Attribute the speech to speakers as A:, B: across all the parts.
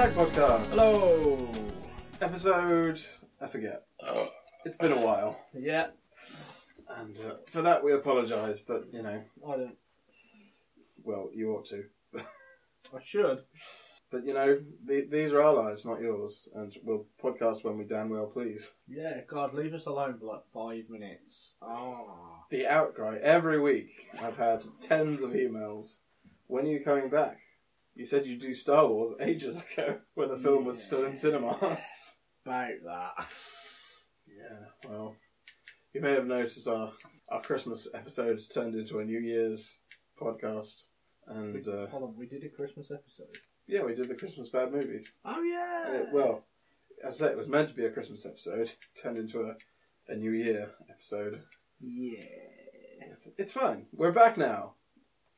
A: Tag Podcast.
B: Hello.
A: Episode, I forget. It's been a while,
B: Yeah,
A: and uh, for that we apologise. But you know,
B: I don't.
A: well, you ought to.
B: I should.
A: But you know, the, these are our lives, not yours, and we'll podcast when we damn well please.
B: Yeah, God, leave us alone for like five minutes. Ah.
A: The outcry every week. I've had tens of emails. When are you coming back? You said you'd do Star Wars ages ago when the film was still in cinemas.
B: About that.
A: Yeah, well, you may have noticed our, our Christmas episode turned into a New Year's podcast. And uh,
B: Hold on, we did a Christmas episode.
A: yeah, we did the Christmas bad movies.
B: Oh yeah.
A: Uh, well, as I say, it was meant to be a Christmas episode, turned into a, a New Year episode.
B: yeah.
A: It's, it's fine. We're back now.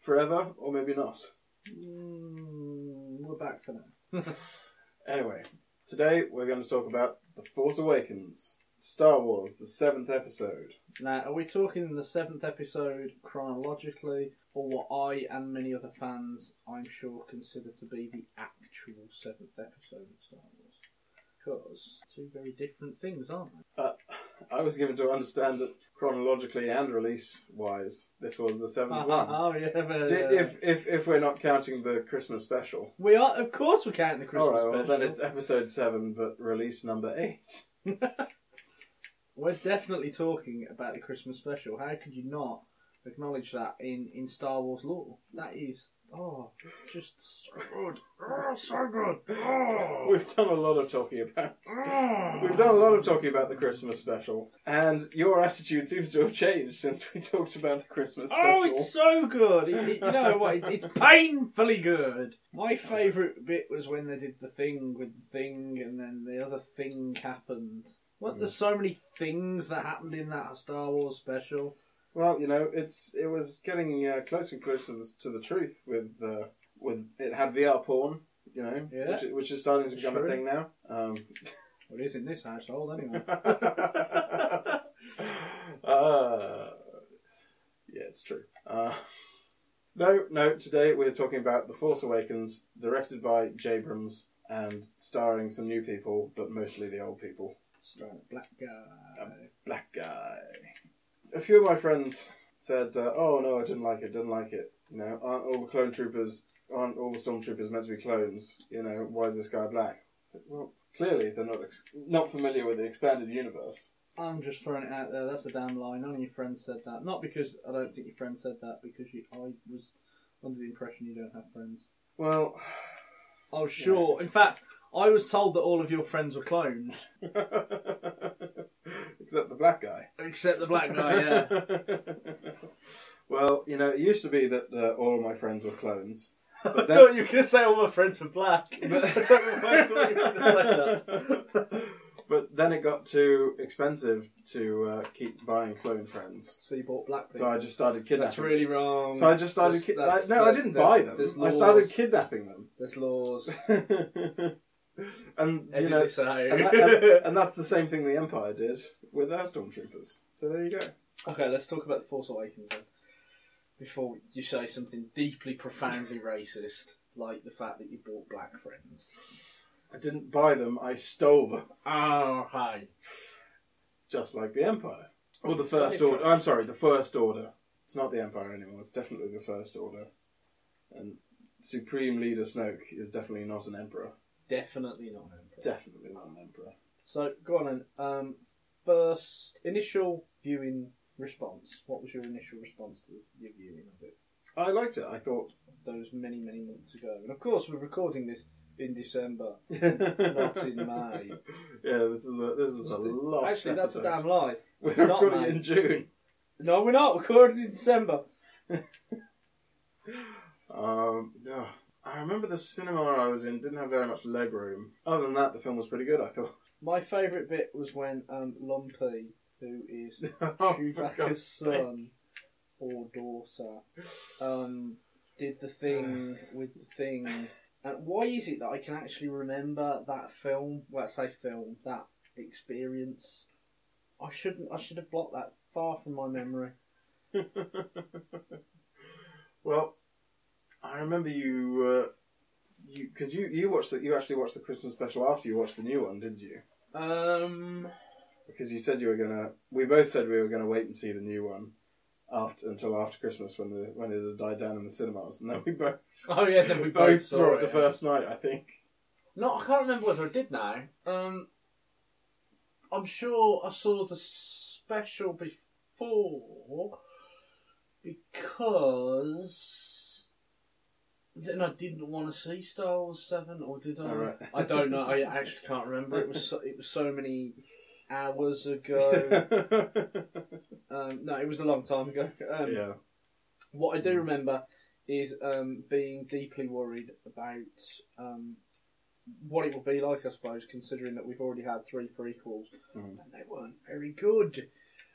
A: Forever, or maybe not.
B: Mm, we're back for now.
A: Anyway, today we're going to talk about The Force Awakens, Star Wars, the seventh episode.
B: Now, are we talking the seventh episode chronologically, or what I and many other fans, I'm sure, consider to be the actual seventh episode of Star Wars? Because two very different things, aren't they?
A: I was given to understand that chronologically and release wise, this was the seventh one.
B: oh yeah, but, uh,
A: If, if if we're not counting the Christmas special,
B: we are, of course, we're counting the Christmas
A: all right, well
B: special.
A: then it's episode seven, but release number eight.
B: We're definitely talking about the Christmas special. How could you not acknowledge that in, in Star Wars lore? That is, oh, just so good. Oh, so good. Oh.
A: We've done a lot of talking about.
B: Oh.
A: We've done a lot of talking about the Christmas special, and your attitude seems to have changed since we talked about the Christmas oh, special.
B: Oh, it's so good. It, it- you know what? It, it's painfully good. My favourite bit was when they did the thing with the thing, and then the other thing happened. What? There's hmm. so many things that happened in that Star Wars special.
A: Well, you know, it's it was getting uh, closer and closer to the, to the truth with uh, with it had VR porn, you know,
B: Yeah.
A: which, which is starting to become
B: True.
A: a thing now. Um,
B: Well, it is in this household anyway.
A: uh, yeah, it's true. Uh, no, no. Today we're talking about The Force Awakens, directed by J.J. Abrams and starring some new people, but mostly the old people.
B: Starring a black guy.
A: Black guy. A few of my friends said, uh, "Oh no, I didn't like it. Didn't like it. You know, aren't all the clone troopers, aren't all the stormtroopers meant to be clones? You know, why is this guy black?" I said, well, clearly they're not ex- not familiar with the expanded universe.
B: I'm just throwing it out there. That's a damn lie. None of your friends said that. Not because I don't think your friends said that. Because you, I was under the impression you don't have friends.
A: Well,
B: Oh sure.
A: Yes.
B: In fact, I was told that all of your friends were clones,
A: except the black guy.
B: except the black guy. Yeah.
A: well, you know, it used to be that uh, all of my friends were clones.
B: I
A: But then-
B: thought you were going to say all my friends were black. I don't know why I thought you were going to say that.
A: but then it got too expensive to uh, keep buying clone friends.
B: So you bought black.
A: So I just started kidnapping.
B: That's really wrong.
A: So I just started.
B: That's-
A: Ki-
B: that's
A: I, no, I
B: the-
A: didn't
B: the-
A: buy them.
B: there's
A: I started
B: laws.
A: kidnapping them.
B: There's laws.
A: And you know,
B: out.
A: and, that, and, and that's the same thing the Empire did with their stormtroopers. So there you go.
B: Okay, let's talk about the Force Awakens then. Before you say something deeply, profoundly racist, like the fact that you bought black friends.
A: I didn't buy them. I stole them,
B: Oh, hi.
A: just like the Empire or the First Order. I'm sorry, the First Order. It's not the Empire anymore. It's definitely the First Order. And Supreme Leader Snoke is definitely not an Emperor.
B: Definitely not an emperor.
A: Definitely not an Emperor.
B: So, go on then. Um, first, initial viewing response. What was your initial response to your viewing of it
A: I liked it. I thought.
B: those many, many months ago? And of course, we're recording this in December,
A: not
B: in May.
A: Yeah, this is a this is a lot.
B: Actually, that's a damn lie.
A: We're
B: it's not
A: recording
B: May.
A: in June.
B: No, we're not. Recording in December.
A: Um, yeah. I remember the cinema I was in didn't have very much leg room. Other than that, the film was pretty good. I thought.
B: My favourite bit was when um, Lumpy, who is
A: Oh, for God's
B: Chewbacca's son or daughter, um, did the thing with the thing. And why is it that I can actually remember that film? Well, I say film, that experience. I shouldn't. I should have blocked that far from my memory.
A: well, I remember you uh, you because you you watched the, you actually watched the Christmas special after you watched the new one, didn't you?
B: Um,
A: Because you said you were gonna. We both said we were gonna wait and see the new one after until after Christmas when the when it had died down in the cinemas, and then we both
B: oh yeah, then we both saw,
A: saw it
B: it
A: the first night. I think.
B: No, I can't remember whether I did now. Um, I'm sure I saw the special before because then I didn't want to see Star Wars Seven, or did I?
A: Alright.
B: I don't know. I actually can't remember. It was so, it was so many hours ago. um, no, it was a long time ago. Um,
A: yeah.
B: What I do remember is um, being deeply worried about um, what it will be like, I suppose, considering that we've already had three prequels
A: Mhm.
B: and they weren't very good.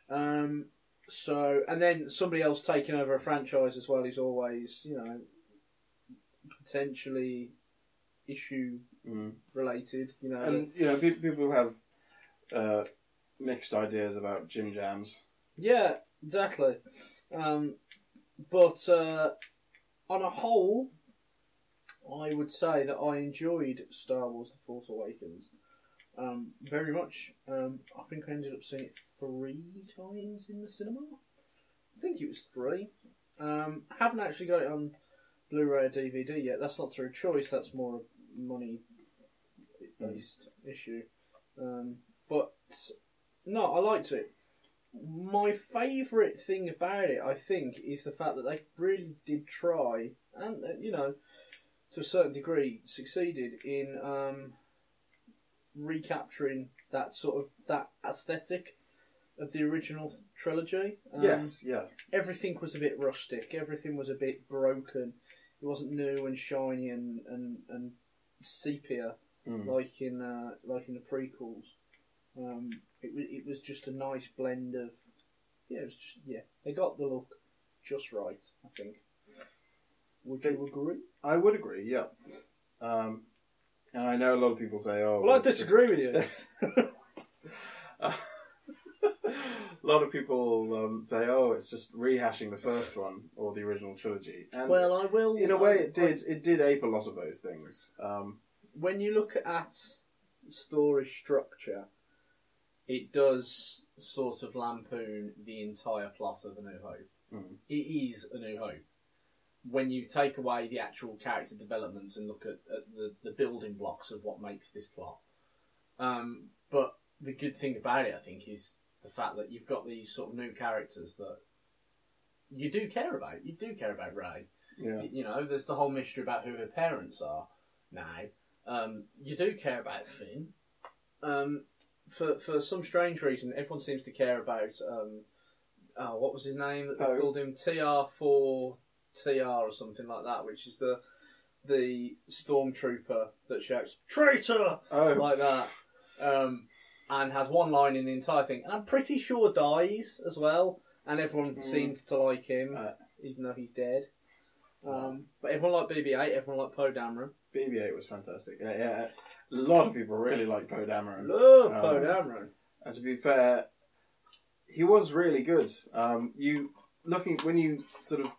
B: Um, so, and then somebody else taking over a franchise as well is always, you know, potentially issue
A: Mm.
B: related. You know,
A: And you know, people have uh, mixed ideas about Jim Jams.
B: Yeah, exactly. Um, but uh, on a whole, I would say that I enjoyed Star Wars: The Force Awakens um, very much. Um, I think I ended up seeing it three times in the cinema. I think it was three. Um, haven't actually got it on Blu-ray or DVD yet. That's not through choice. That's more a money-based issue. Um, but no, I liked it. My favourite thing about it, I think, is the fact that they really did try, and uh, you know, to a certain degree, succeeded in um, recapturing that sort of that aesthetic of the original trilogy. Um,
A: yes, yeah.
B: everything was a bit rustic. Everything was a bit broken. It wasn't new and shiny and and, and sepia
A: Mm.
B: like in uh, like in the prequels. Um, it wa- it was just a nice blend of yeah. It was just yeah. They got the look just right. I think. Would
A: They-
B: you agree?
A: I would agree. Yeah. Um, and I know a lot of people say, "Oh,
B: Well, I
A: it's just-
B: disagree with you.
A: a lot of people um, say, "Oh, it's just rehashing the first one or the original trilogy." And
B: well, I will.
A: in a way,
B: I-
A: it did. It did ape a lot of those things. Um,
B: when you look at story structure, it does sort of lampoon the entire plot of A New Hope.
A: Mhm.
B: It is A New Hope. When you take away the actual character developments and look at, at the, the building blocks of what makes this plot. Um, but the good thing about it, I think, is the fact that you've got these sort of new characters that you do care about. You do care about Rey.
A: yeah.
B: You know, there's the whole mystery about who her parents are now. Um, you do care about Finn. Um, for for some strange reason, everyone seems to care about um, oh, what was his name that they
A: Poe.
B: called him TR four TR or something like that, which is the the stormtrooper that shouts "traitor"
A: Oh,
B: like that, um, and has one line in the entire thing, and I'm pretty sure dies as well, and everyone
A: Mm.
B: seems to like him,
A: Uh.
B: even though he's dead. Um, but everyone liked BB-8, everyone liked Poe Dameron.
A: BB-8 was fantastic. Yeah, yeah. A lot of people really like Poe Dameron.
B: Love
A: Uh,
B: Poe Dameron.
A: And to be fair, he was really good. Um, you looking when you sort of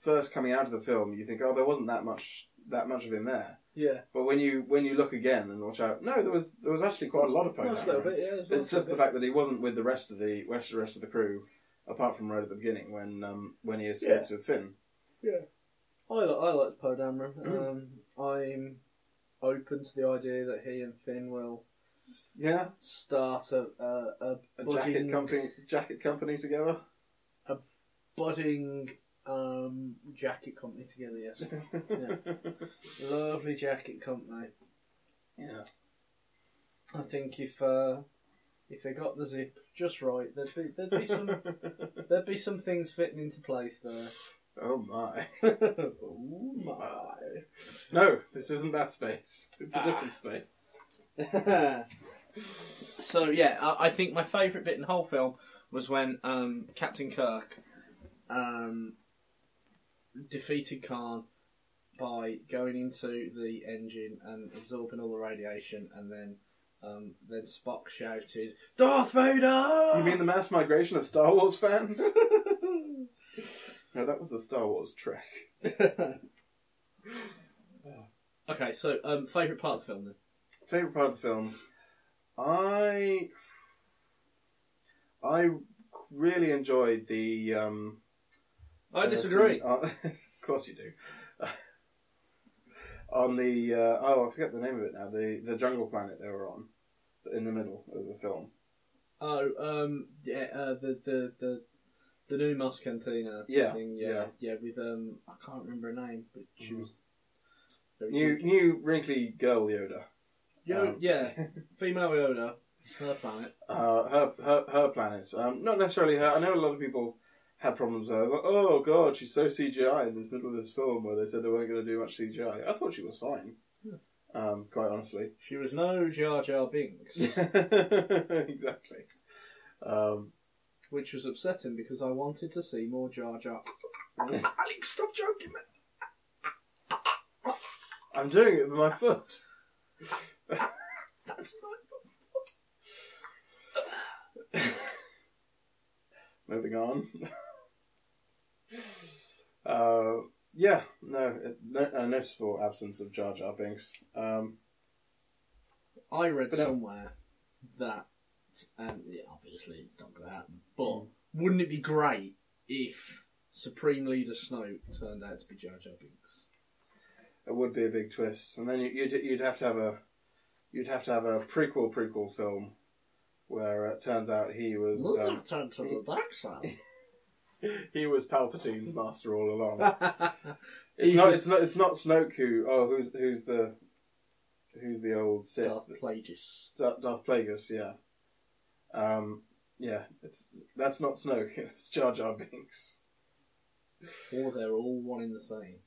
A: first coming out of the film, you think, oh, there wasn't that much that much of him there.
B: Yeah,
A: But when you when you look again and watch out, no, there was there was actually quite a lot of Poe
B: nice little bit. Yeah, it
A: It's just the fact that he wasn't with the rest of the rest the rest of the crew, apart from right at the beginning when um, when he escapes with Finn.
B: bit. I like I like Poe Dameron.
A: Mm.
B: Um, I'm open to the idea that he and Finn will
A: Yeah,
B: start a a, a,
A: a
B: budding,
A: jacket company jacket company together.
B: A budding um, jacket company together. Yes, lovely jacket company.
A: yeah.
B: I think if uh, if they got the zip just right, there'd be there'd be some there'd be some things fitting into place there.
A: oh my.
B: oh my!
A: No, this isn't that space. It's a
B: Ah.
A: different space.
B: so yeah, I, I think my favourite bit in the whole film was when um, Captain Kirk um, defeated Khan by going into the engine and absorbing all the radiation, and then um, then Spock shouted, "Darth Vader!"
A: You mean the mass migration of Star Wars fans? no, that was the Star Wars trek.
B: Okay, so um, favourite part of the film then?
A: Favorite part of the film, I I really enjoyed the. Um,
B: I disagree.
A: uh, of course you do. on the uh, oh, I forget the name of it now. The the jungle planet they were on, in the middle of the film.
B: Oh, um, yeah, uh, the the the the new Moss Cantina
A: Yeah,
B: thing, yeah,
A: yeah.
B: yeah, with um, I can't remember her name, but she
A: Mhm.
B: was
A: New
B: good.
A: new wrinkly girl Yoda.
B: Yo-
A: um,
B: yeah, female Yoda, her planet.
A: uh, her her her planet. Um, not necessarily her. I know a lot of people had problems I was Like, oh god, she's so CGI in the middle of this film where they said they weren't going to do much CGI. I thought she was fine.
B: Yeah.
A: Um, quite honestly.
B: She was no Jar Jar Binks,
A: exactly. Um,
B: which was upsetting because I wanted to see more Jar Jar. Alex, stop joking, man.
A: I'm doing it with my foot.
B: That's not.
A: Moving on. Uh, yeah, no, no, a noticeable absence of Jar Jar Binks. Um,
B: I read
A: But, uh,
B: somewhere that, and yeah, obviously it's not going to happen, but wouldn't it be great if Supreme Leader Snoke turned out to be Jar Jar Binks?
A: it would be a big twist, and then you- you'd you'd have to have a you'd have to have a prequel prequel film where it turns out he was um,
B: turn to the dark side.
A: he was Palpatine's master all along.
B: He
A: It's not
B: was-
A: it's not it's not Snoke who oh who's who's the who's the old Sith
B: Darth Plagueis.
A: Darth, Darth Plagueis yeah um yeah it's that's not Snoke it's Jar Jar Binks
B: Or they're all one in the same.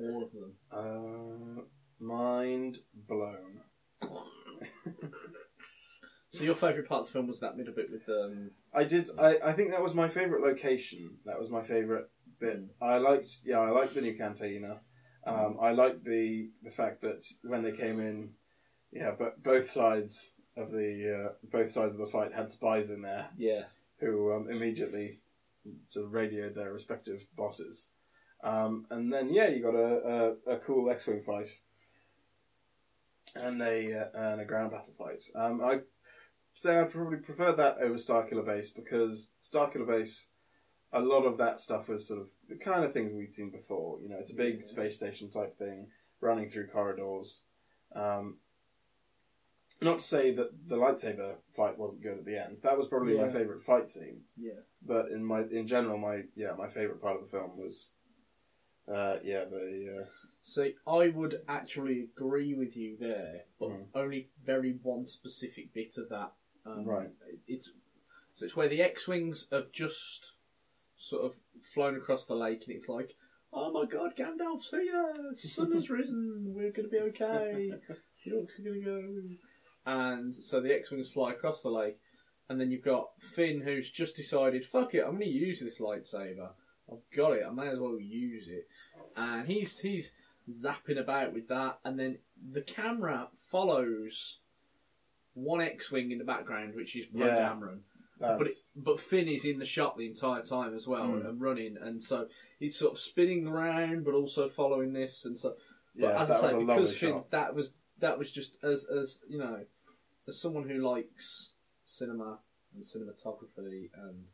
B: All of them.
A: uh, mind blown
B: So your favourite part of the film was that middle bit with um.
A: I did. I, I think that was my favorite location. That was my favorite bit. I liked. Yeah, I liked the new cantina. Um, I liked the the fact that when they came in, yeah, but both sides of the uh, both sides of the fight had spies in there
B: Yeah.
A: who um, immediately sort of radioed their respective bosses. Um, and then yeah, you got a, a, a cool X-wing fight and a uh, and a ground battle fight. Um, I say I'd probably prefer that over Starkiller Base because Starkiller Base, a lot of that stuff was sort of the kind of things we'd seen before. You know, it's a big
B: Yeah.
A: space station type thing, running through corridors. Um, not to say that the lightsaber fight wasn't good at the end. That was probably my favorite fight scene.
B: Yeah.
A: But in my in general, my yeah, my favorite part of the film was, uh, yeah, the uh,
B: See, I would actually agree with you there, but
A: Mm.
B: only very one specific bit of that. Um,
A: Right.
B: It's so it's where the X-wings have just sort of flown across the lake, and it's like, oh my god, Gandalf's here! The sun has risen. We're going to be okay. The orcs are going to go. And so the X-wings fly across the lake, and then you've got Finn, who's just decided, fuck it, I'm going to use this lightsaber. I've got it. I may as well use it. And he's he's zapping about with that, and then the camera follows one X-wing in the background, which is Poe
A: Yeah.
B: Dameron. But it,
A: that's
B: but Finn is in the shot the entire time as well
A: Mm.
B: and running, and so he's sort of spinning around, but also following this, and so. But
A: yeah,
B: as
A: that
B: I
A: was
B: say,
A: a
B: because Finn,
A: shot.
B: that was that was just as as you know, as someone who likes cinema and cinematography and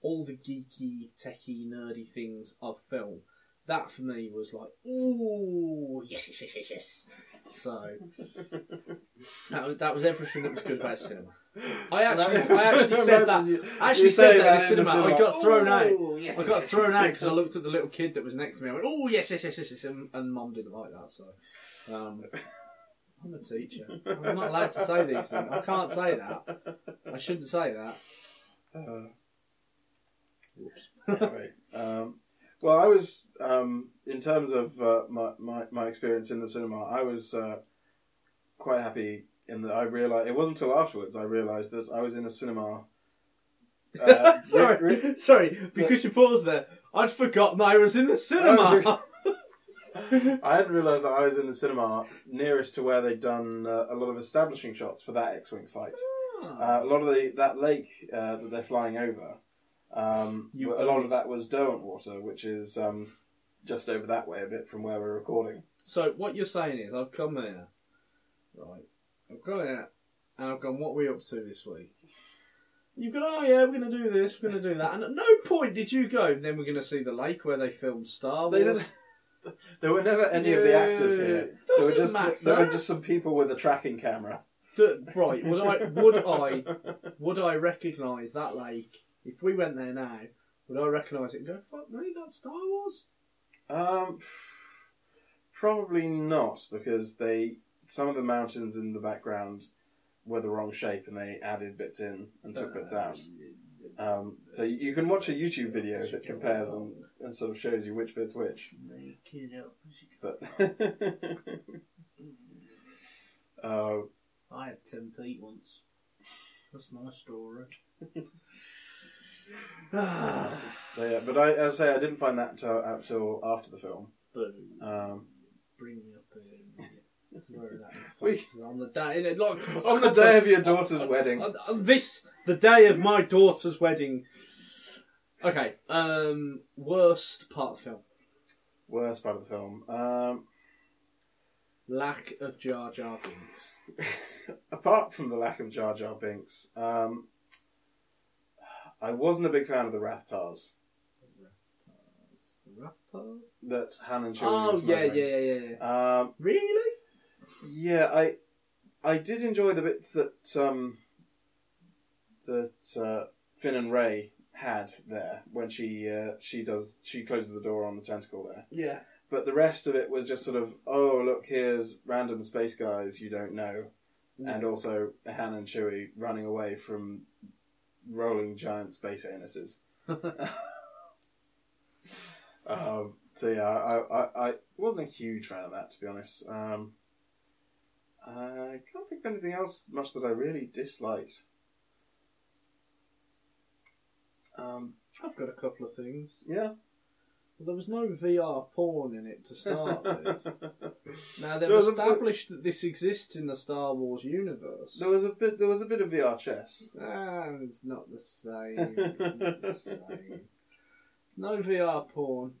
B: all the geeky, techie, nerdy things of film. That for me was like, ooh, yes, yes, yes, yes, yes. So that was, that was everything that was good about cinema. I actually- I actually said that-
A: Imagine you-
B: I actually
A: you
B: said
A: say
B: that in the
A: the
B: cinema. I got thrown out.
A: Yes,
B: I got
A: yes,
B: thrown
A: yes."
B: out because I looked at the little kid that was next to me. I went, "Oh yes, yes, yes, yes, yes," and, and Mum didn't like that. So, um, I'm a teacher. I'm not allowed to say these things. I can't say that. I shouldn't say that.
A: Uh,
B: Whoops.
A: anyway, um, well, I was um, in terms of uh, my, my my experience in the cinema. I was uh, quite happy in that I realized it wasn't until afterwards I realized that I was in a cinema. Uh,
B: sorry,
A: re- re-
B: sorry. Because you paused there, I'd forgotten I was in the cinema.
A: I hadn't realised that I was in the cinema nearest to where they'd done uh, a lot of establishing shots for that X-wing fight. Uh, a lot of the that lake uh, that they're flying over, um,
B: You
A: a lot of that was Derwent water, which is um, just over that way a bit from where we're recording.
B: So what you're saying is, I've come here, right? I've gone out and I've gone. What are we up to this week? You've gone. Oh yeah, we're going to do this. We're going to do that. And at no point did you go. Then we're going to see the lake where they filmed Star Wars.
A: There were never any of the actors here. There were just
B: matter.
A: there were just some people with a tracking camera.
B: D- right? Would I? Would I? Would I recognise that lake if we went there now? Would I recognise it and go, "Fuck me, that's Star Wars"?
A: Um, probably not because they some of the mountains in the background were the wrong shape and they added bits in and took bits out. Um, so you you can watch a YouTube video that compares and, and sort of shows you which bit's which.
B: Make it up as you go.
A: But uh,
B: I had ten feet once. That's my story.
A: But yeah, but I, as I say, I didn't find that till, out till after the film. Um,
B: Bring me up here. Throw that
A: We-
B: the on the day, innit? Like,
A: on the day of your daughter's wedding.
B: On, on this, the day of my daughter's wedding. Okay, um, worst part of the film.
A: Worst part of the film. Um,
B: Lack of Jar Jar Binks.
A: apart from the lack of Jar Jar Binks, um, I wasn't a big fan of the Rathtars
B: The Raptors?
A: that Han and Chewie
B: Oh, yeah,
A: smuggling.
B: yeah, yeah, yeah.
A: Um,
B: Really?
A: yeah, I I did enjoy the bits that um, that uh, Finn and Rey had there when she uh, she does she closes the door on the tentacle there.
B: Yeah.
A: But the rest of it was just sort of oh look here's random space guys you don't know, and also Han and Chewie running away from rolling giant space anuses. um, so yeah, I, I, I wasn't a huge fan of that to be honest. Um, I can't think of anything else much that I really disliked. Um,
B: I've got a couple of things.
A: yeah.
B: There was no VR porn in it to start with. Now they've
A: There was a bit-
B: established that this exists in the Star Wars universe.
A: there was a bit. There was a bit of VR chess.
B: Ah, it's not the same. It's not the same. No VR porn.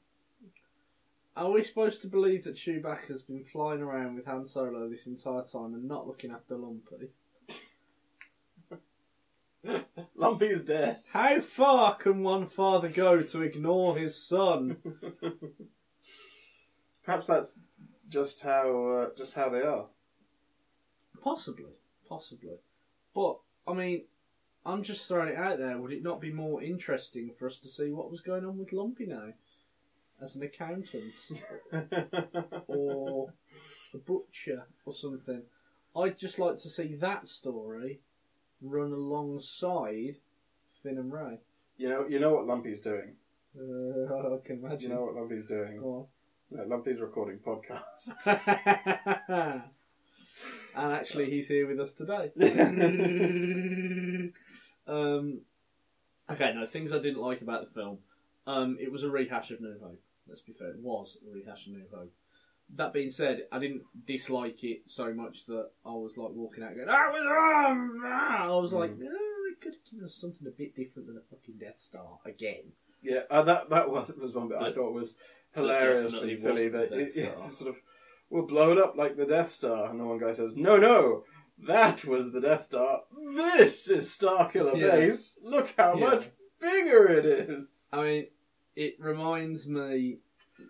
B: Are we supposed to believe that Chewbacca's been flying around with Han Solo this entire time and not looking after Lumpy?
A: Lumpy's dead.
B: How far can one father go to ignore his son?
A: Perhaps that's just how uh, just how they are.
B: Possibly, possibly. But I mean, I'm just throwing it out there. Would it not be more interesting for us to see what was going on with Lumpy now, as an accountant or a butcher or something? I'd just like to see that story run alongside Finn and Rey.
A: you know, you know what Lumpy's doing.
B: Uh, I can imagine.
A: you know what Lumpy's doing?
B: Go
A: No, Lumpy's recording podcasts.
B: and actually, he's here with us today. um, okay, no, things I didn't like about the film. Um, it was a rehash of New Hope. Let's be fair, it was a rehash of New Hope. That being said, I didn't dislike it so much that I was like walking out going, "Ah, wrong!" Ah!" I was like,
A: Mm.
B: oh, they could have given us something a bit different than a fucking Death Star again.
A: yeah, uh, that that was, was one bit I thought was hilariously silly. That it,
B: Star.
A: sort of we'll blow it up like the Death Star, and the one guy says, "No, no, that was the Death Star. This is Starkiller
B: Yeah.
A: Base. Look how
B: Yeah.
A: much bigger it is."
B: I mean, it reminds me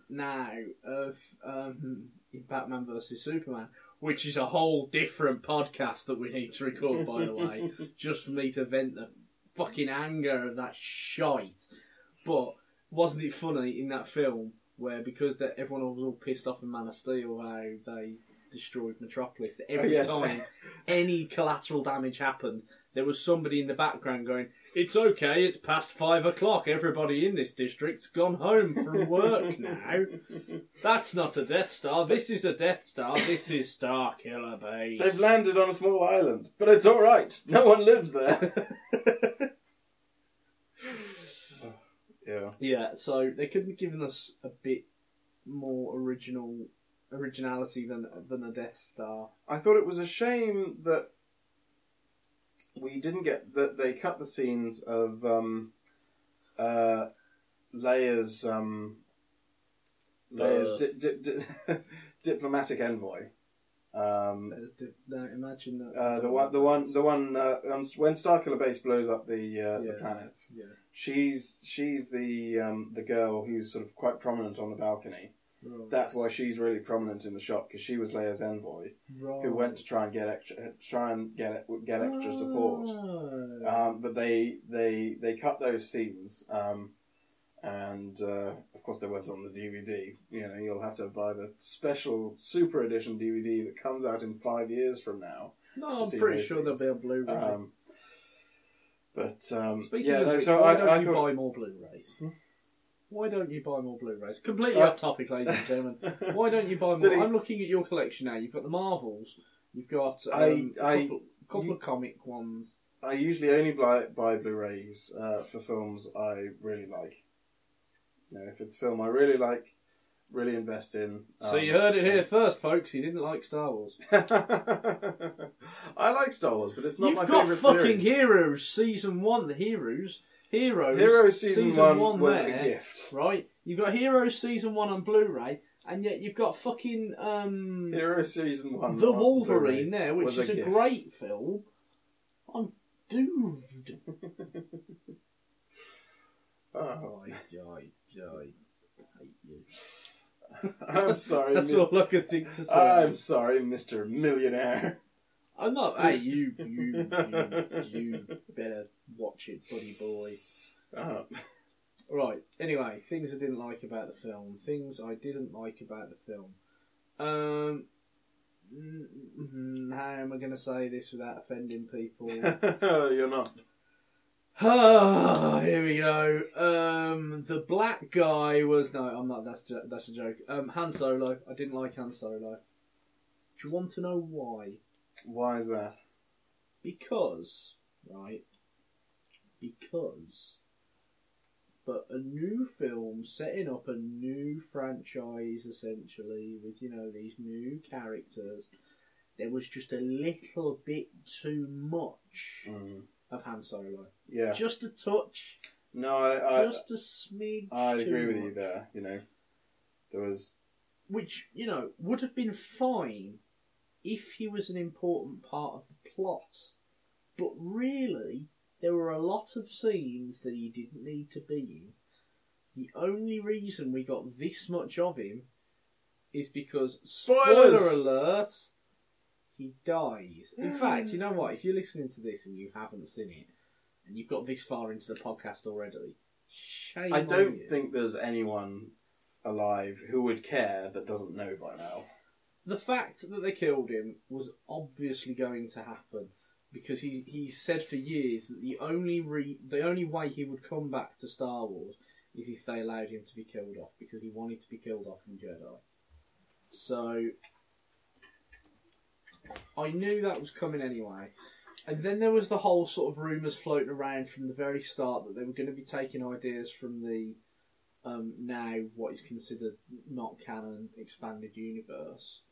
B: now of um, in Batman versus Superman, which is a whole different podcast that we need to record, by the way, just for me to vent the fucking anger of that shite. But wasn't it funny in that film where because that everyone was all pissed off in Man of Steel how they destroyed Metropolis, that every
A: Oh, yes.
B: time any collateral damage happened, there was somebody in the background going, "It's okay, it's past five o'clock. Everybody in this district's gone home from work now. That's not a Death Star. This is a Death Star. This is Star Killer Base."
A: They've landed on a small island, but it's all right. No one lives there. yeah.
B: yeah, so they could have given us a bit more original originality than than a Death Star.
A: I thought it was a shame that we didn't get that they cut the scenes of um, uh, Leia's um, Leia's di- di- di- diplomatic envoy. Um,
B: the- no, imagine that.
A: uh, the one, the one, the one uh, um, when Starkiller Base blows up the uh, the
B: Yeah.
A: planets.
B: Yeah.
A: She's she's the um, the girl who's sort of quite prominent on the balcony.
B: Right.
A: That's why she's really prominent in the shot because she was Leia's envoy
B: right.
A: who went to try and get extra try and get get extra support. Um, but they they they cut those scenes, um, and uh, of course they weren't on the DVD. You know, you'll have to buy the special super edition DVD that comes out in five years from now.
B: no, I'm pretty sure there'll be a Blu-ray.
A: Um, but um,
B: Speaking
A: yeah,
B: of
A: no,
B: which,
A: so
B: why
A: I,
B: don't
A: I
B: buy more Blu-rays?
A: Hmm?
B: Why don't you buy more Blu-rays? Completely
A: Uh,
B: off topic, ladies and gentlemen. Why don't you buy more? I'm looking at your collection now. You've got the Marvels. You've got um,
A: I-
B: a
A: I-
B: couple, couple
A: you-
B: of comic ones.
A: I usually only buy, buy Blu-rays uh, for films I really like. You know, if it's a film I really like, really invest in.
B: so
A: um,
B: you heard it here first, folks. He didn't like Star Wars.
A: I like Star Wars, but it's not.
B: You've
A: my
B: got
A: favorite
B: fucking
A: series.
B: Heroes season one. The Heroes, Heroes,
A: Heroes season, one, was
B: there,
A: a gift.
B: right? You've got Heroes season one on Blu-ray, and yet you've got fucking um,
A: Heroes season one.
B: the Wolverine
A: Blu-ray
B: there, which is a,
A: gift.
B: great film. I'm doomed.
A: Oh,
B: I, I, I hate you.
A: I'm sorry.
B: That's
A: mis-
B: all I could think to say.
A: I'm sorry, Mister Millionaire.
B: I'm not. Hey, you, you, you, you better watch it, buddy boy.
A: Oh.
B: Right. Anyway, things I didn't like about the film. Things I didn't like about the film. Um, mm, how am I going to say this without offending people?
A: You're not.
B: Ah, here we go. Um, the black guy was no, I'm not. That's that's a joke. Um, Han Solo. I didn't like Han Solo. Do you want to know why?
A: Why is that?
B: Because, right? Because. But a new film setting up a new franchise, essentially, with, you know, these new characters, there was just a little bit too much
A: Mm.
B: of Han Solo.
A: Yeah.
B: Just a touch,
A: No, I. I
B: just a smidge.
A: I
B: too
A: agree with you
B: much.
A: there. You know, there was.
B: Which, you know, would have been fine if he was an important part of the plot. But really, there were a lot of scenes that he didn't need to be in. The only reason we got this much of him is because, spoiler
A: Spoilers!
B: alert, he dies. In fact, you know what? If you're listening to this and you haven't seen it, and you've got this far into the podcast already, shame
A: I
B: on
A: don't
B: you.
A: think there's anyone alive who would care that doesn't know by now.
B: The fact that they killed him was obviously going to happen because he he said for years that the only re, the only way he would come back to Star Wars is if they allowed him to be killed off because he wanted to be killed off in Jedi. So I knew that was coming anyway. And then there was the whole sort of rumours floating around from the very start that they were going to be taking ideas from the um, now what is considered not canon expanded universe,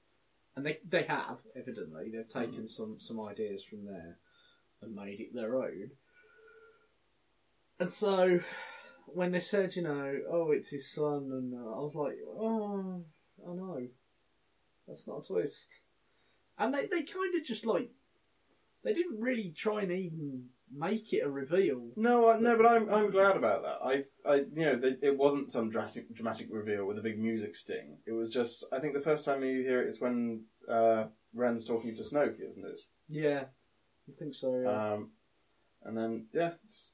B: and they they have evidently they've taken some some ideas from there and made it their own. And so when they said, you know, oh, it's his son, and uh, I was like, oh, I know, that's not a twist. And they they kind of just like they didn't really try and even make it a reveal.
A: No, I, no, but I'm I'm glad about that. I I you know they, it wasn't some dramatic dramatic reveal with a big music sting. It was just I think the first time you hear it is when uh, Ren's talking to Snoke, isn't it?
B: Yeah, I think so. Yeah.
A: Um, and then yeah, it's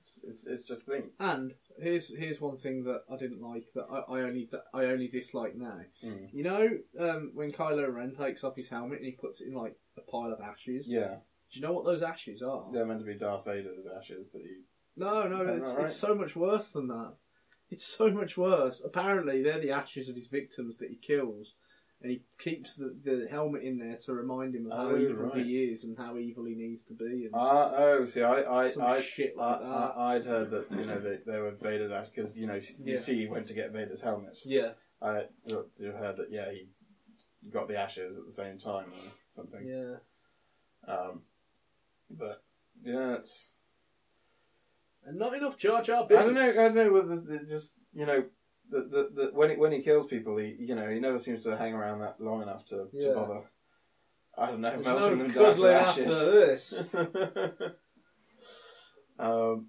A: it's it's, it's just a thing.
B: And here's here's one thing that I didn't like that I, I only that I only dislike now.
A: Mm.
B: You know, um, when Kylo Ren takes off his helmet and he puts it in like a pile of ashes.
A: Yeah,
B: Do you know what those ashes are?
A: they're meant to be Darth Vader's ashes that he.
B: No, no, it's,
A: right?
B: it's so much worse than that. It's so much worse. Apparently, they're the ashes of his victims that he kills, and he keeps the, the helmet in there to remind him of how
A: Oh,
B: evil
A: right.
B: he is and how evil he needs to be. And
A: Ah, oh, see, I I
B: some
A: I.
B: shit
A: I,
B: like that.
A: I, I'd heard that you know they, they were Vader's ashes because you know you
B: Yeah.
A: see he went to get Vader's helmet.
B: yeah,
A: I you heard that yeah he got the ashes at the same time or something.
B: yeah.
A: Um, but yeah, it's
B: And not enough Jar Jar
A: I don't know. I don't know whether they just you know the, the, the, when he, when he kills people, he you know he never seems to hang around that long enough to,
B: Yeah.
A: to bother. I don't know,
B: There's
A: melting
B: no
A: them down to
B: cuddling
A: ashes.
B: after this.
A: um,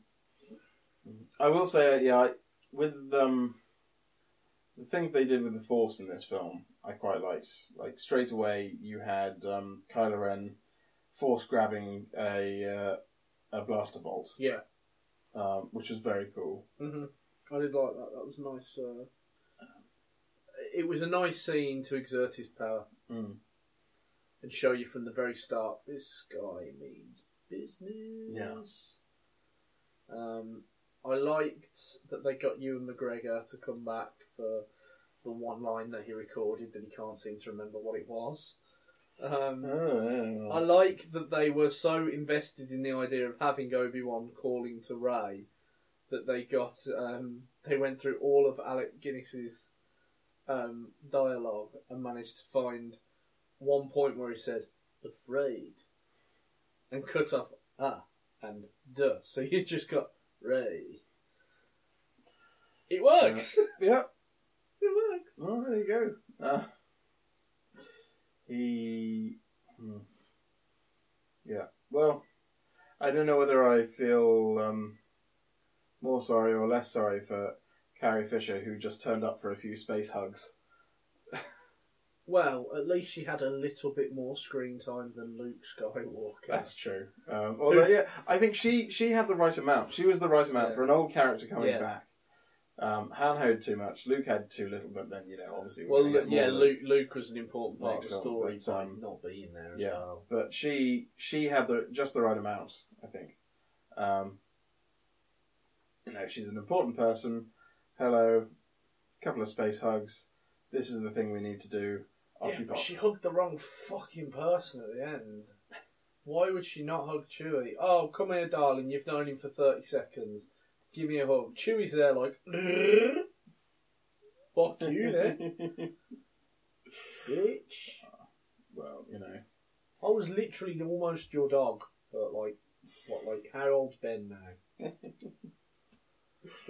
A: I will say, yeah, I, with um, the things they did with the Force in this film, I quite liked. Like straight away, you had um, Kylo Ren force grabbing a uh, a blaster bolt,
B: Yeah.
A: Um, which was very cool.
B: hmm I did like that. That was nice. Uh, it was a nice scene to exert his power
A: Mm.
B: and show you from the very start this guy means business. Um, I liked that they got Ewan McGregor to come back for the one line that he recorded that he can't seem to remember what it was. Um,
A: Oh,
B: I like that they were so invested in the idea of having Obi Wan calling to Rey that they got um, they went through all of Alec Guinness's um, dialogue and managed to find one point where he said "afraid" and cut off "ah" and "duh," so you just got Rey. It works.
A: yeah.
B: it works.
A: Well, there you go. Uh, he. hmm. Yeah. Well, I don't know whether I feel um, more sorry or less sorry for Carrie Fisher, who just turned up for a few space hugs.
B: Well, at least she had a little bit more screen time than Luke Skywalker.
A: That's true. Um, although, yeah, I think she she had the right amount. She was the right amount
B: Yeah.
A: for an old character coming
B: Yeah.
A: back. Um, Han had too much. Luke had too little, but then you know, obviously, we're
B: Well,
A: gonna get
B: yeah, Luke, Luke was an important part
A: Next
B: of the story
A: but,
B: by
A: um,
B: not being there as
A: yeah.
B: well.
A: but she she had the just the right amount. I think. Um, you know, she's an important person. Hello, couple of space hugs. This is the thing we need to do. Off
B: Yeah,
A: you
B: but
A: pop.
B: she hugged the wrong fucking person at the end. Why would she not hug Chewie? Oh, come here, darling. You've known him for 30 seconds. Give me a hug. Chewie's there like, fuck you then, bitch.
A: well, you know,
B: I was literally almost your dog. But like, what, like, how old's Ben now?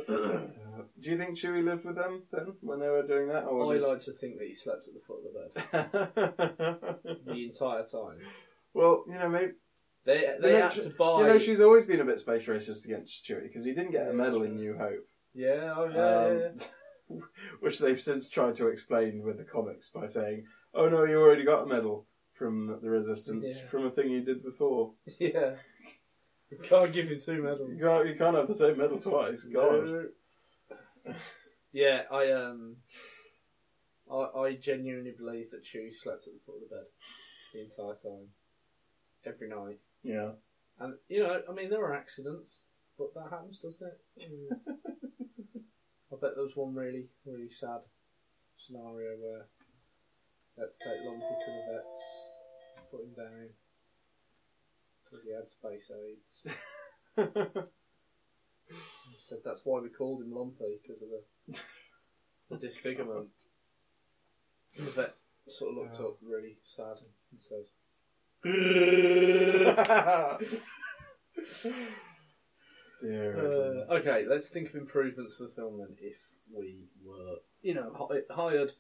A: uh, do you think Chewie lived with them then when they were doing that? Or
B: I like to think that he slept at the foot of the bed the entire time.
A: well, you know, maybe
B: They
A: You
B: they
A: know,
B: had to buy.
A: you know she's always been a bit space racist against Chewie because he didn't get a medal in. New Hope.
B: yeah, oh yeah, yeah, yeah.
A: um, which they've since tried to explain with the comics by saying, "Oh no, you already got a medal from the Resistance
B: Yeah.
A: from a thing you did before.
B: Yeah. You can't give him two medals.
A: You can't, you can't have the same medal twice. God,
B: Yeah, I um, I, I genuinely believe that Chewie slept at the foot of the bed the entire time, every night.
A: Yeah,
B: And you know, I mean, there are accidents, but that happens, doesn't it? Mm. I bet there was one really, really sad scenario where let's take Lumpy to the vets, put him down because he had space aids. He said that's why we called him Lumpy because of the, the disfigurement. And the vet sort of looked
A: Oh.
B: up really sad and said,
A: dear.
B: Uh, okay, let's think of improvements for the film then. If we were, you know, hi- hired,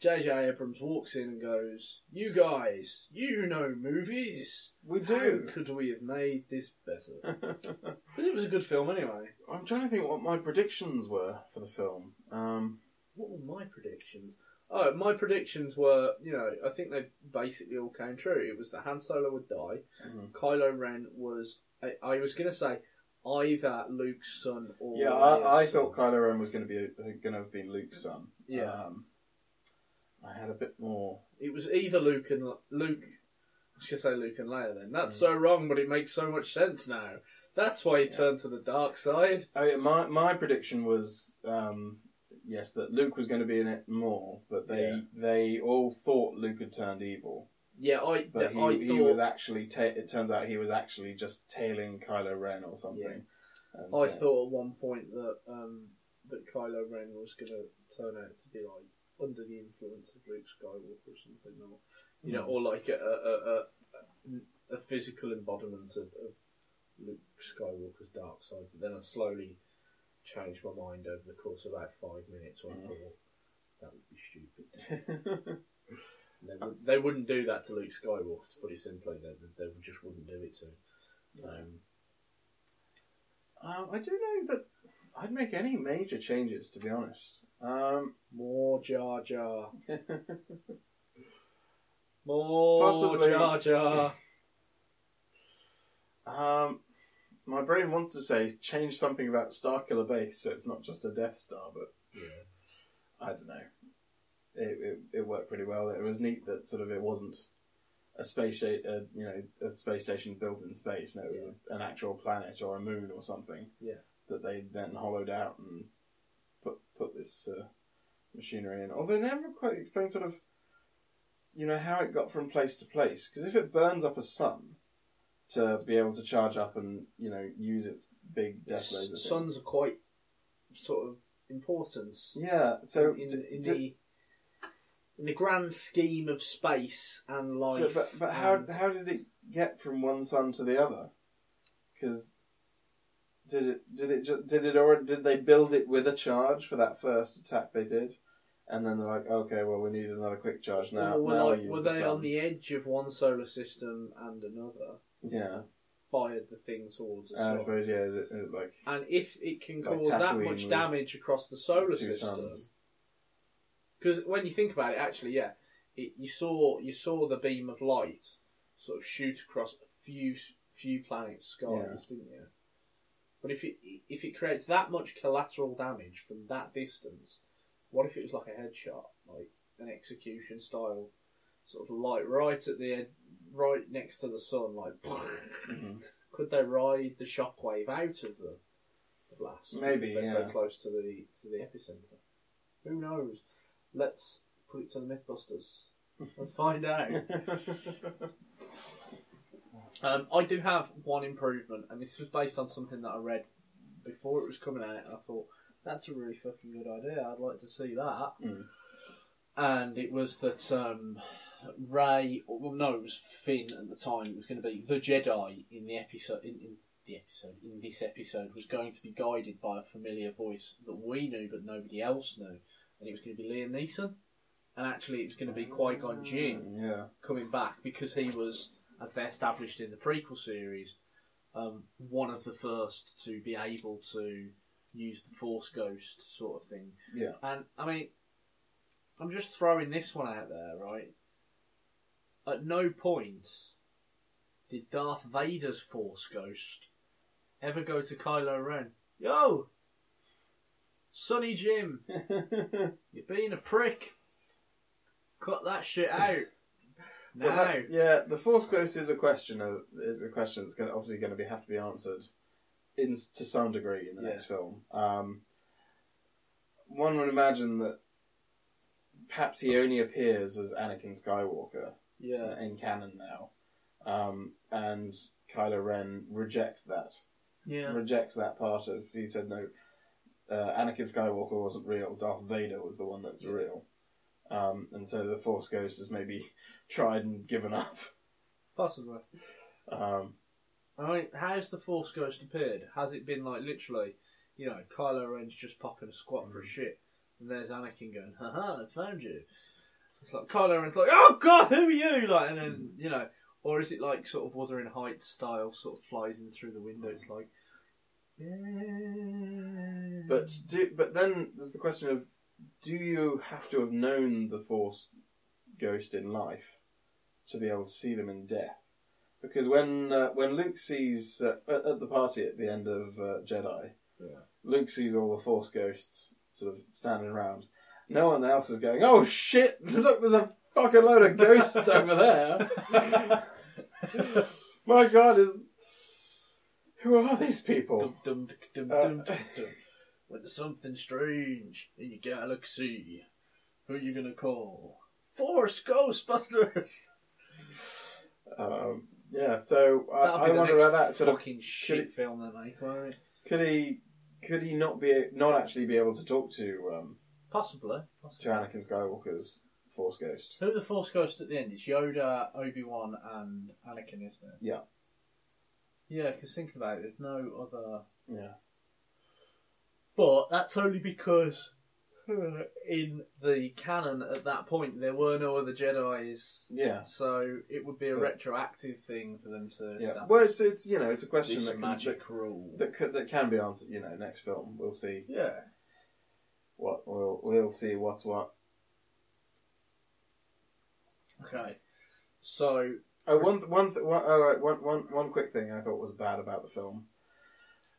B: J.J. Abrams walks in and goes, "You guys, you know movies.
A: we
B: How
A: do.
B: could we have made this better?" Because it was a good film anyway.
A: I'm trying to think what my predictions were for the film. Um,
B: What were my predictions? Oh, my predictions were, you know, I think they basically all came true. It was that Han Solo would die.
A: Mhm.
B: Kylo Ren was. I, I was going to say either Luke's son or
A: yeah, I, I
B: son.
A: thought Kylo Ren was going to be going to have been Luke's son.
B: Yeah.
A: Um, I had a bit more.
B: It was either Luke and Luke. I was gonna say Luke and Leia. Then that's
A: Mm.
B: so wrong, but it makes so much sense now. That's why he
A: Yeah.
B: turned to the dark side.
A: Oh, yeah, my my prediction was um, yes that Luke was going to be in it more, but they
B: Yeah.
A: they all thought Luke had turned evil,
B: Yeah, I.
A: but he,
B: I
A: he
B: thought.
A: was actually. Ta- it turns out he was actually just tailing Kylo Ren or something. And
B: I
A: so-
B: thought at one point that um, that Kylo Ren was going to turn out to be like under the influence of Luke Skywalker or something, or you know,
A: Mm.
B: or like a a, a, a, a physical embodiment of, of Luke Skywalker's dark side. But then I slowly
C: changed my mind over the course of about five minutes. I
A: Mm.
C: thought that would be stupid. They, would, they wouldn't do that to Luke Skywalker. To put it simply, they, they just wouldn't do it to. him. Um,
A: um, I don't know that I'd make any major changes, to be honest. Um,
B: More Jar Jar.
C: more
A: Possibly.
C: Jar Jar.
A: um, my brain wants to say change something about Starkiller Base so it's not just a Death Star, but
C: Yeah.
A: I don't know. It, it, it worked pretty well. It was neat that sort of it wasn't a space sta- uh, you know a space station built in space. No, it was a, an actual planet or a moon or something.
C: Yeah.
A: That they then hollowed out and put put this uh, machinery in. Although they never quite explained sort of you know how it got from place to place. Because if it burns up a sun to be able to charge up and you know use its big death laser, thing.
B: Suns are quite sort of important.
A: Yeah. So
B: in,
A: d-
B: in
A: d-
B: the in the grand scheme of space and life.
A: So, but but how how did it get from one sun to the other? Because did it did it ju- did it or did they build it with a charge for that first attack they did, and then they're like, okay, well we need another quick charge now.
B: were,
A: now
B: like- were
A: the
B: they on the edge of one solar system and another?
A: Yeah,
B: Fired the thing towards a
A: I suppose yeah. Is it, is it like
B: And if it can
A: Like
B: cause that
A: Tatooine
B: much
A: with
B: damage across the solar
A: two
B: system,
A: suns?
B: because when you think about it, actually, yeah, it, you saw you saw the beam of light sort of shoot across a few few planets' skies,
A: Yeah.
B: didn't you? But if it if it creates that much collateral damage from that distance, what if it was like a headshot, like an execution style, sort of light right at the ed- right next to the sun, like
A: Mhm.
B: could they ride the shockwave out of the, the blast?
A: Maybe,
B: because they're
A: yeah.
B: so close to the to the epicenter. Who knows? Let's put it to the MythBusters and find out. Um, I do have one improvement, and this was based on something that I read before it was coming out, and I thought that's a really fucking good idea. I'd like to see that.
A: Mm.
B: And it was that um, Rey, well, no, it was Finn at the time. It was going to be the Jedi in the episode. In, in the episode, in this episode, was going to be guided by a familiar voice that we knew but nobody else knew, and it was going to be Liam Neeson. And actually, it was going to be Qui Gon Jinn
A: yeah.
B: coming back because he was, as they established in the prequel series, um, one of the first to be able to use the Force Ghost sort of thing.
A: Yeah.
B: And I mean, I'm just throwing this one out there, right? At no point did Darth Vader's Force Ghost ever go to Kylo Ren. Yo, Sonny Jim, you're being a prick. Cut that shit out. Now.
A: Well, that- yeah, the Force Ghost is a question of is a question that's to, obviously going to be have to be answered in to some degree in the
B: Yeah.
A: next film. Um, one would imagine that perhaps he only appears as Anakin Skywalker
B: yeah.
A: in canon now, um, and Kylo Ren rejects that.
B: Yeah.
A: Rejects that part of. He said no. Uh, Anakin Skywalker wasn't real. Darth Vader was the one that's
B: Yeah.
A: real. Um, and so the Force Ghost has maybe tried and given up.
B: Possibly.
A: Um,
B: I mean, how's the Force Ghost appeared? Has it been like literally, you know, Kylo Ren's just popping a squat for a shit, and there's Anakin going, haha, I found you. It's like Kylo Ren's like, oh god, who are you? Like, and then, you know, or is it like sort of Wuthering Heights style, sort of flies in through the window? It's like, yeah.
A: but do, but then there's the question of do you have to have known the Force Ghost in life to be able to see them in death? Because when uh, when Luke sees uh, at, at the party at the end of uh, Jedi,
B: Yeah.
A: Luke sees all the Force ghosts sort of standing around. No one else is going. Oh shit! Look, there's a fucking load of ghosts over there. My God, is who are these people?
B: Dum, dum, dum,
A: Uh.
B: When there's something strange in your galaxy, who are you gonna call? Force Ghostbusters!
A: Um, yeah, so I, I wonder about that. Sort of,
B: fucking shit film they make, won't it?
A: could he could he not be not actually be able to talk to um,
B: Possibly.
A: to
B: Possibly.
A: Anakin Skywalker's Force Ghost?
B: Who are the Force Ghosts at the end? It's Yoda, Obi Wan, and Anakin, isn't it?
A: Yeah.
B: Yeah, because think about it, there's no other.
A: Yeah.
B: But that's only because in the canon at that point there were no other Jedi's,
A: Yeah.
B: so it would be a
A: Yeah.
B: retroactive thing for them to
A: Yeah.
B: establish.
A: Well, it's, it's you know it's a question
C: This
A: that can,
C: magic rule.
A: that, that, that can be answered. You know, next film we'll see
B: yeah.
A: What we'll we'll see what's what.
B: Okay. So
A: Oh, one one th- one, oh, right, one one one quick thing I thought was bad about the film.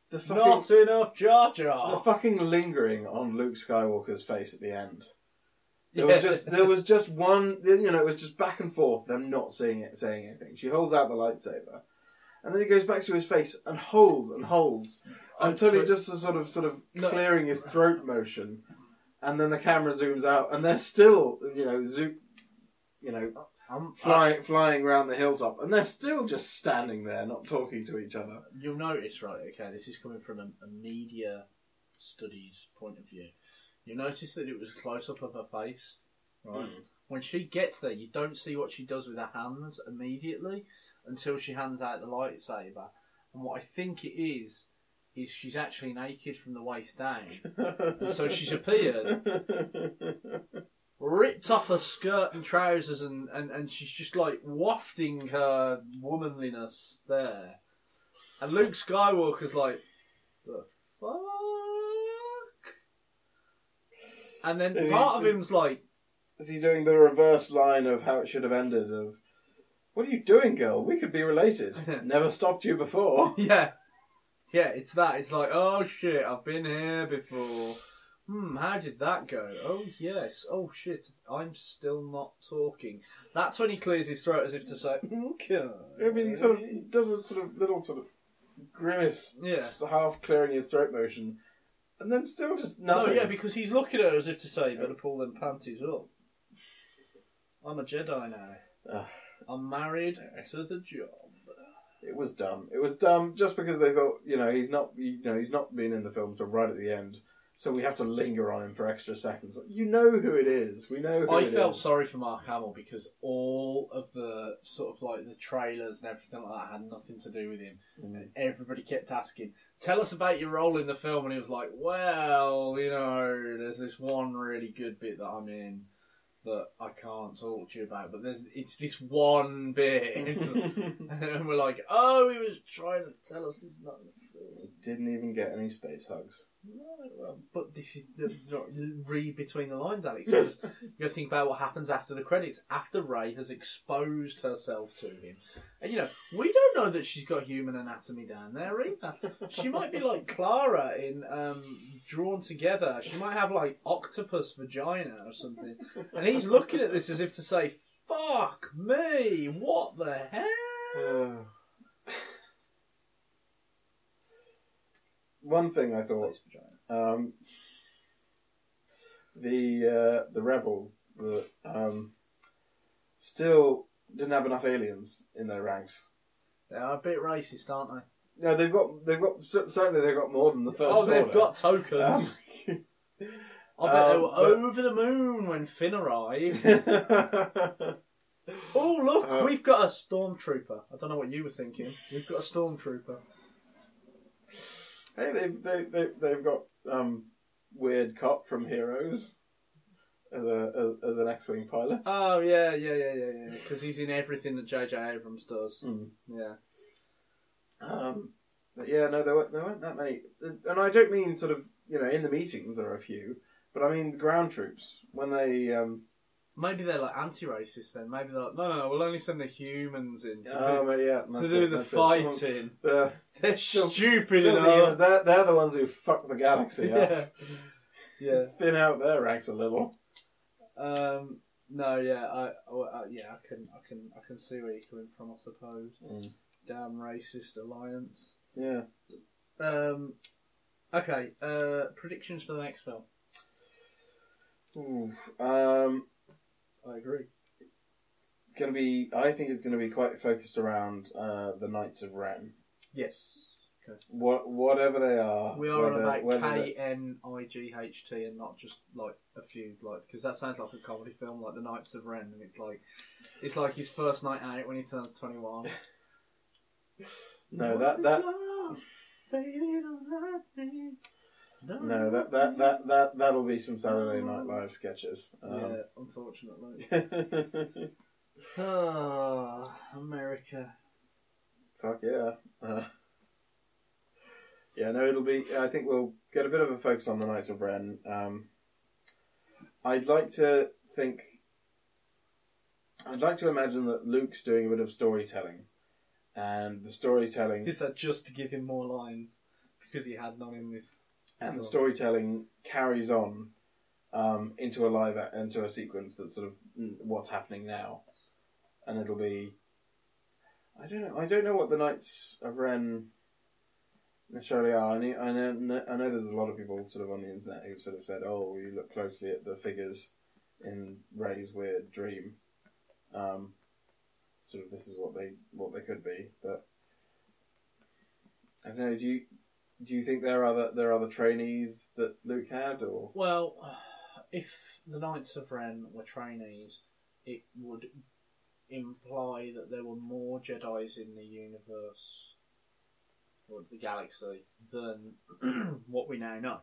A: The fucking
B: not enough Jar Jar.
A: the fucking lingering on Luke Skywalker's face at the end. There was just there was just one you know it was just back and forth them not saying it saying anything. She holds out the lightsaber, and then he goes back to his face and holds and holds until he just a sort of sort of
B: No.
A: clearing his throat motion, and then the camera zooms out and they're still you know zoom, you know
B: I'm,
A: flying flying around the hilltop and they're still just standing there not talking to each other.
B: You'll notice, right? Okay, this is coming from a, a media studies point of view. You notice that it was a close up of her face, right?
A: Mm.
B: When she gets there, you don't see what she does with her hands immediately until she hands out the lightsaber. And what I think it is is she's actually naked from the waist down, so she's appeared, ripped off her skirt and trousers, and, and, and she's just like wafting her womanliness there. And Luke Skywalker's like, the fuck? And then
A: Is he-
B: part of him's like,
A: Is he doing the reverse line of how it should have ended? Of what are you doing, girl? We could be related. Never stopped you before.
B: yeah, yeah, it's that. It's like, oh shit, I've been here before. Hmm, how did that go? Oh yes. Oh shit, I'm still not talking. That's when he clears his throat as if to say, okay.
A: I mean, he sort of does a sort of little sort of grimace,
B: Yeah.
A: just half clearing his throat motion, and then still just
B: No,
A: nothing.
B: yeah, because he's looking at her as if to say, you "Better pull them panties up." I'm a Jedi now.
A: Ugh.
B: I'm married to the job.
A: It was dumb. It was dumb just because they thought, you know, he's not, you know, he's not been in the film till right at the end, so we have to linger on him for extra seconds. You know who it is. We know. Who
B: I felt
A: is.
B: sorry for Mark Hamill because all of the sort of like the trailers and everything like that had nothing to do with him.
A: Mm.
B: And everybody kept asking, "Tell us about your role in the film," and he was like, "Well, you know, there's this one really good bit that I'm in." That I can't talk to you about, but there's it's this one bit, and we're like, oh, he was trying to tell us he's not in the film.
A: Didn't even get any space hugs.
B: Well, but this is the, not read between the lines, Alex. You just you got to think about what happens after the credits, after Rey has exposed herself to him, and you know we don't know that she's got human anatomy down there either. She might be like Clara in um, Drawn Together. She might have like octopus vagina or something, and he's looking at this as if to say, "Fuck me, what the hell?"
A: One thing I thought um, the uh, the rebel the, um, still didn't have enough aliens in their ranks.
B: They are a bit racist, aren't they?
A: No, they've got they've got certainly they've got more than the first.
B: oh, they've
A: order.
B: got tokens.
A: Um,
B: I bet they
A: Um,
B: were
A: but-
B: over the moon when Finn arrived. oh, look,
A: Uh,
B: we've got a stormtrooper. I don't know what you were thinking. We've got a stormtrooper.
A: Hey, they've they, they, they've got um, weird cop from Heroes as a as, as an X-wing pilot.
B: Oh yeah, yeah, yeah, yeah, yeah. Because he's in everything that J.J. Abrams does.
A: Mm.
B: Yeah.
A: Um, but yeah, no, there weren't, there weren't that many, and I don't mean sort of you know in the meetings there are a few, but I mean the ground troops when they um,
B: Maybe they're like anti-racist then. Maybe they're like, no, no, no, we'll only send the humans in to
A: oh
B: do,
A: but yeah
B: to do
A: it,
B: the
A: it.
B: fighting. They're stupid
A: the
B: enough.
A: they're, they're the ones who fuck the galaxy up.
B: Yeah.
A: Thin out their ranks a little.
B: Um, no, yeah, I, well, uh, yeah, I can, I can, I can see where you're coming from. I suppose.
A: Mm.
B: Damn racist alliance.
A: Yeah.
B: Um, okay. Uh, predictions for the next film.
A: Ooh. Um,
B: I agree.
A: gonna be. I think it's gonna be quite focused around uh, the Knights of Ren.
B: Yes.
A: What, whatever they are.
B: We are on about K N I G H T and not just like a few like because that sounds like a comedy film like The Knights of Ren and it's like it's like his first night out when he turns twenty one.
A: No, that that
B: Baby, don't let me.
A: no, that that that that that'll be some Saturday Night Live sketches.
B: yeah, unfortunately.
A: Um,
B: Ah, America.
A: Fuck yeah. Uh, yeah, no, it'll be. I think we'll get a bit of a focus on the Knights of Ren. Um, I'd like to think. I'd like to imagine that Luke's doing a bit of storytelling, and the storytelling
B: Is that just to give him more lines? Because he had none in this.
A: and the storytelling carries on um, into a live into a sequence that's sort of mm, what's happening now, and it'll be. I don't know. I don't know what the Knights of Ren necessarily are. I, I know. I know there's a lot of people sort of on the internet who've sort of said, "Oh, you look closely at the figures in Rey's weird dream." Um, sort of, this is what they what they could be, but I don't know. Do you do you think there are other there are other trainees that Luke had, or
B: Well, if the Knights of Ren were trainees, it would imply that there were more Jedi's in the universe or the galaxy than what we now know.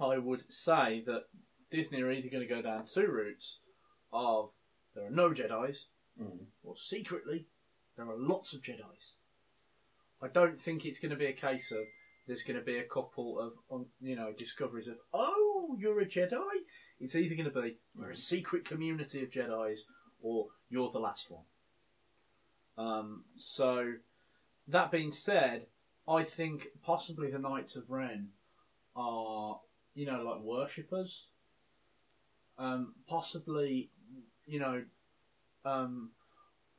B: I would say that Disney are either going to go down two routes of there are no Jedi's,
A: Mm.
B: or secretly there are lots of Jedi's. I don't think it's going to be a case of there's going to be a couple of you know discoveries of oh you're a Jedi. It's either going to be we're a secret community of Jedi's or you're the last one. Um, so that being said, I think possibly the Knights of Ren are you know like worshippers. Um, possibly you know um,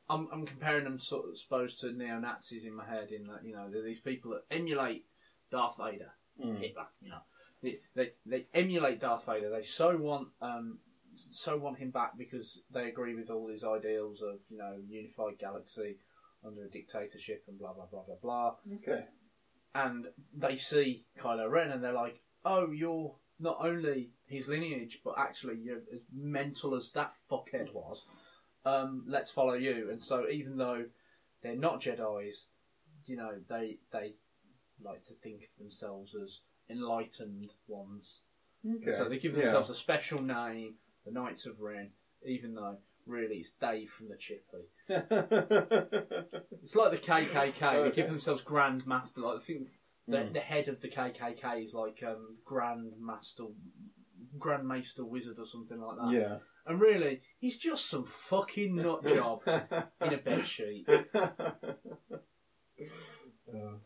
B: I'm, I'm comparing them sort of supposed to neo Nazis in my head in that you know they're these people that emulate Darth Vader,
A: Mm.
B: Hitler, you know they, they they emulate Darth Vader. They so want um so want him back because they agree with all these ideals of you know unified galaxy under a dictatorship and blah blah blah blah blah.
A: okay?
B: And they see Kylo Ren and they're like, oh, you're not only his lineage, but actually you're as mental as that fuckhead was um, let's follow you. And so, even though they're not Jedi's, you know, they they like to think of themselves as enlightened ones.
A: Okay.
B: So they give
A: Yeah.
B: themselves a special name, the Knights of Ren, even though really it's Dave from the Chipley. It's like the KKK. They give themselves Grand Master. Like I think the,
A: Mm.
B: the head of the KKK is like um, Grand Master, Grand Maester Wizard or something like that.
A: yeah.
B: And really, he's just some fucking nut job in a bed sheet.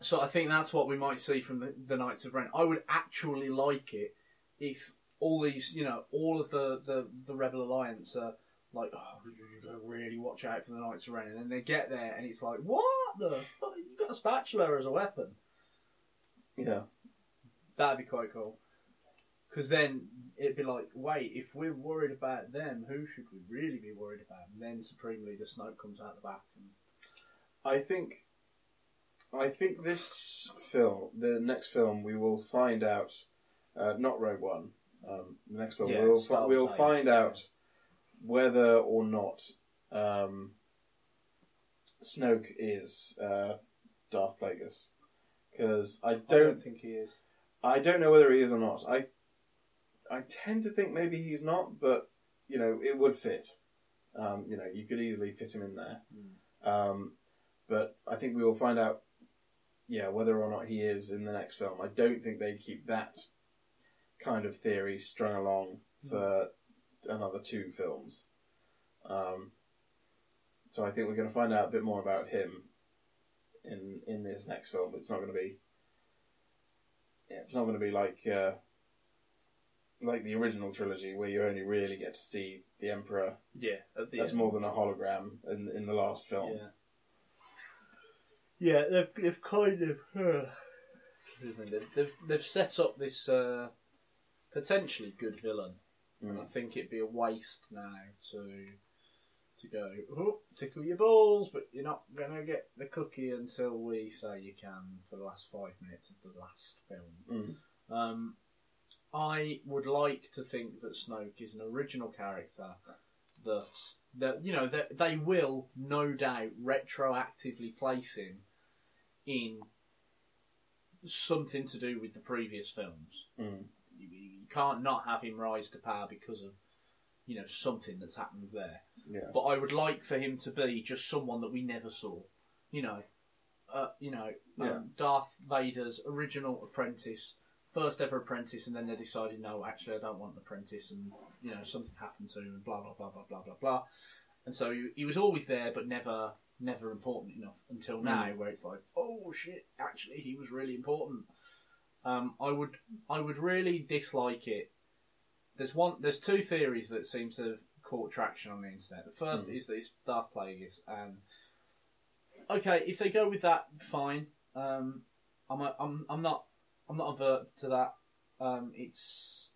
B: So I think that's what we might see from the, the Knights of Ren. I would actually like it if all these, you know, all of the, the, the Rebel Alliance are like, oh, you've got to really watch out for the Knights of Ren. And then they get there and it's like, what the fuck? You've got a spatula as a weapon.
A: yeah.
B: That'd be quite cool. Because then it'd be like, wait, if we're worried about them, who should we really be worried about? And then Supreme Leader Snoke comes out the back. And,
A: I think, I think this film, the next film, we will find out. Uh, not Rogue One. Um, the next film,
B: Yeah,
A: we'll fi- we'll find out whether or not um, Snoke is uh, Darth Plagueis. Because I
B: I
A: don't,
B: don't think he is.
A: I don't know whether he is or not. I, I tend to think maybe he's not, but you know, it would fit. Um, you know, you could easily fit him in there. Um, but I think we will find out, yeah, whether or not he is in the next film. I don't think they'd keep that kind of theory strung along for another two films. Um, so I think we're going to find out a bit more about him in in this next film. It's not going to be, yeah, it's not going to be like uh, like the original trilogy where you only really get to see the Emperor
B: Yeah, at the
A: as
B: end.
A: more than a hologram in in the last film.
B: Yeah. Yeah, they've, they've kind of. Uh, they've, they've, they've set up this uh, potentially good villain. And I
A: Mm.
B: think it'd be a waste now to to go, oh, tickle your balls, but you're not going to get the cookie until we say you can for the last five minutes of the last film.
A: Mm.
B: Um, I would like to think that Snoke is an original character that that you know that they will no doubt retroactively place him in something to do with the previous films.
A: Mm.
B: Can't not have him rise to power because of you know something that's happened there.
A: Yeah.
B: But I would like for him to be just someone that we never saw. You know, uh, you know, um,
A: Yeah.
B: Darth Vader's original apprentice, first ever apprentice, and then they decided, no, actually, I don't want an apprentice, and you know, something happened to him, and blah blah blah blah blah blah blah. And so he, he was always there, but never never important enough until now, where it's like, oh shit, actually, he was really important. Um, I would I would really dislike it. There's one. There's two theories that seem to have caught traction on the internet. The first is that it's Darth Plagueis, and okay, if they go with that, fine. Um, I'm a, I'm I'm not I'm not avert to that. Um, it's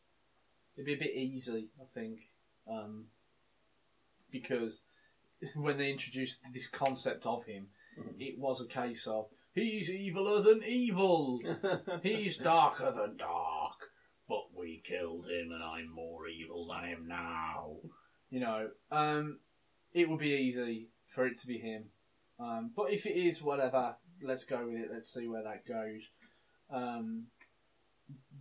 B: it'd be a bit easy, I think, um, because when they introduced this concept of him, it was a case of he's eviler than evil. He's darker than dark, but we killed him and I'm more evil than him now. You know, um, it would be easy for it to be him. Um, but if it is, whatever, let's go with it. Let's see where that goes. Um,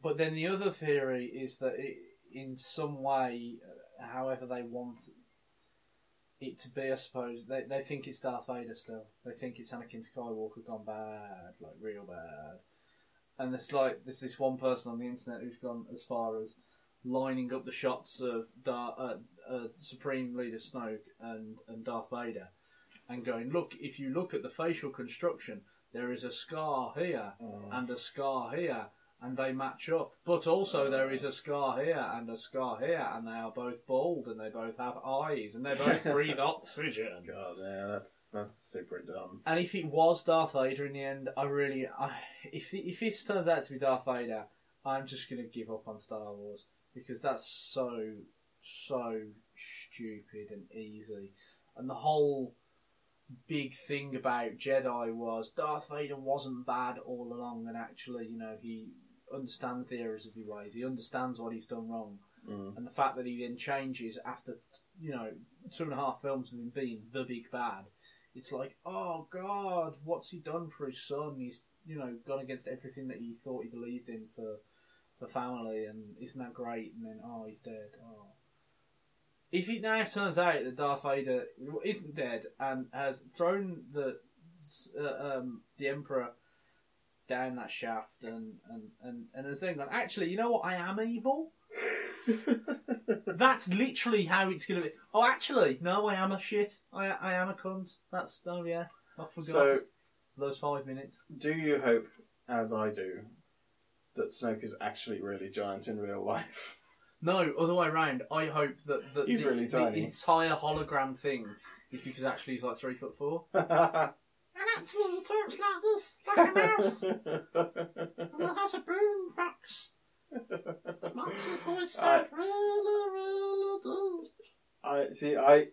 B: but then the other theory is that it, in some way, uh, however they want it to be, I suppose, they, they think it's Darth Vader still. They think it's Anakin Skywalker gone bad, like real bad. And there's like there's this one person on the internet who's gone as far as lining up the shots of Dar- uh, uh, Supreme Leader Snoke and, and Darth Vader, and going, look, if you look at the facial construction, there is a scar here and a scar here, and they match up. But also oh, there is a scar here and a scar here, and they are both bald and they both have eyes and they both breathe oxygen.
A: God, yeah, that's that's super dumb.
B: And if it was Darth Vader in the end, I really, I, if the, if this turns out to be Darth Vader, I'm just gonna give up on Star Wars because that's so so stupid and easy, and the whole big thing about Jedi was Darth Vader wasn't bad all along, and actually, you know, he understands the errors of his ways. He understands what he's done wrong,
A: Mm.
B: and the fact that he then changes after you know two and a half films of him being the big bad. It's like, oh God, what's he done for his son? He's you know gone against everything that he thought he believed in for for family, and isn't that great? And then oh, he's dead. Oh. If it now turns out that Darth Vader isn't dead and has thrown the uh, um, the Emperor down that shaft and and and and has then gone, actually, you know what? I am evil. That's literally how it's going to be. Oh, actually, no, I am a shit. I I am a cunt. That's oh yeah, I forgot
A: So,
B: those five minutes.
A: do you hope, as I do, that Snoke is actually really giant in real life?
B: No, other way around. I hope that, that
A: He's
B: the,
A: really
B: the
A: tiny.
B: entire hologram thing is because actually he's like three foot four. actually, he talks like this, like a mouse, and it has a boom box. Makes his voice sound really, really deep.
A: I see. I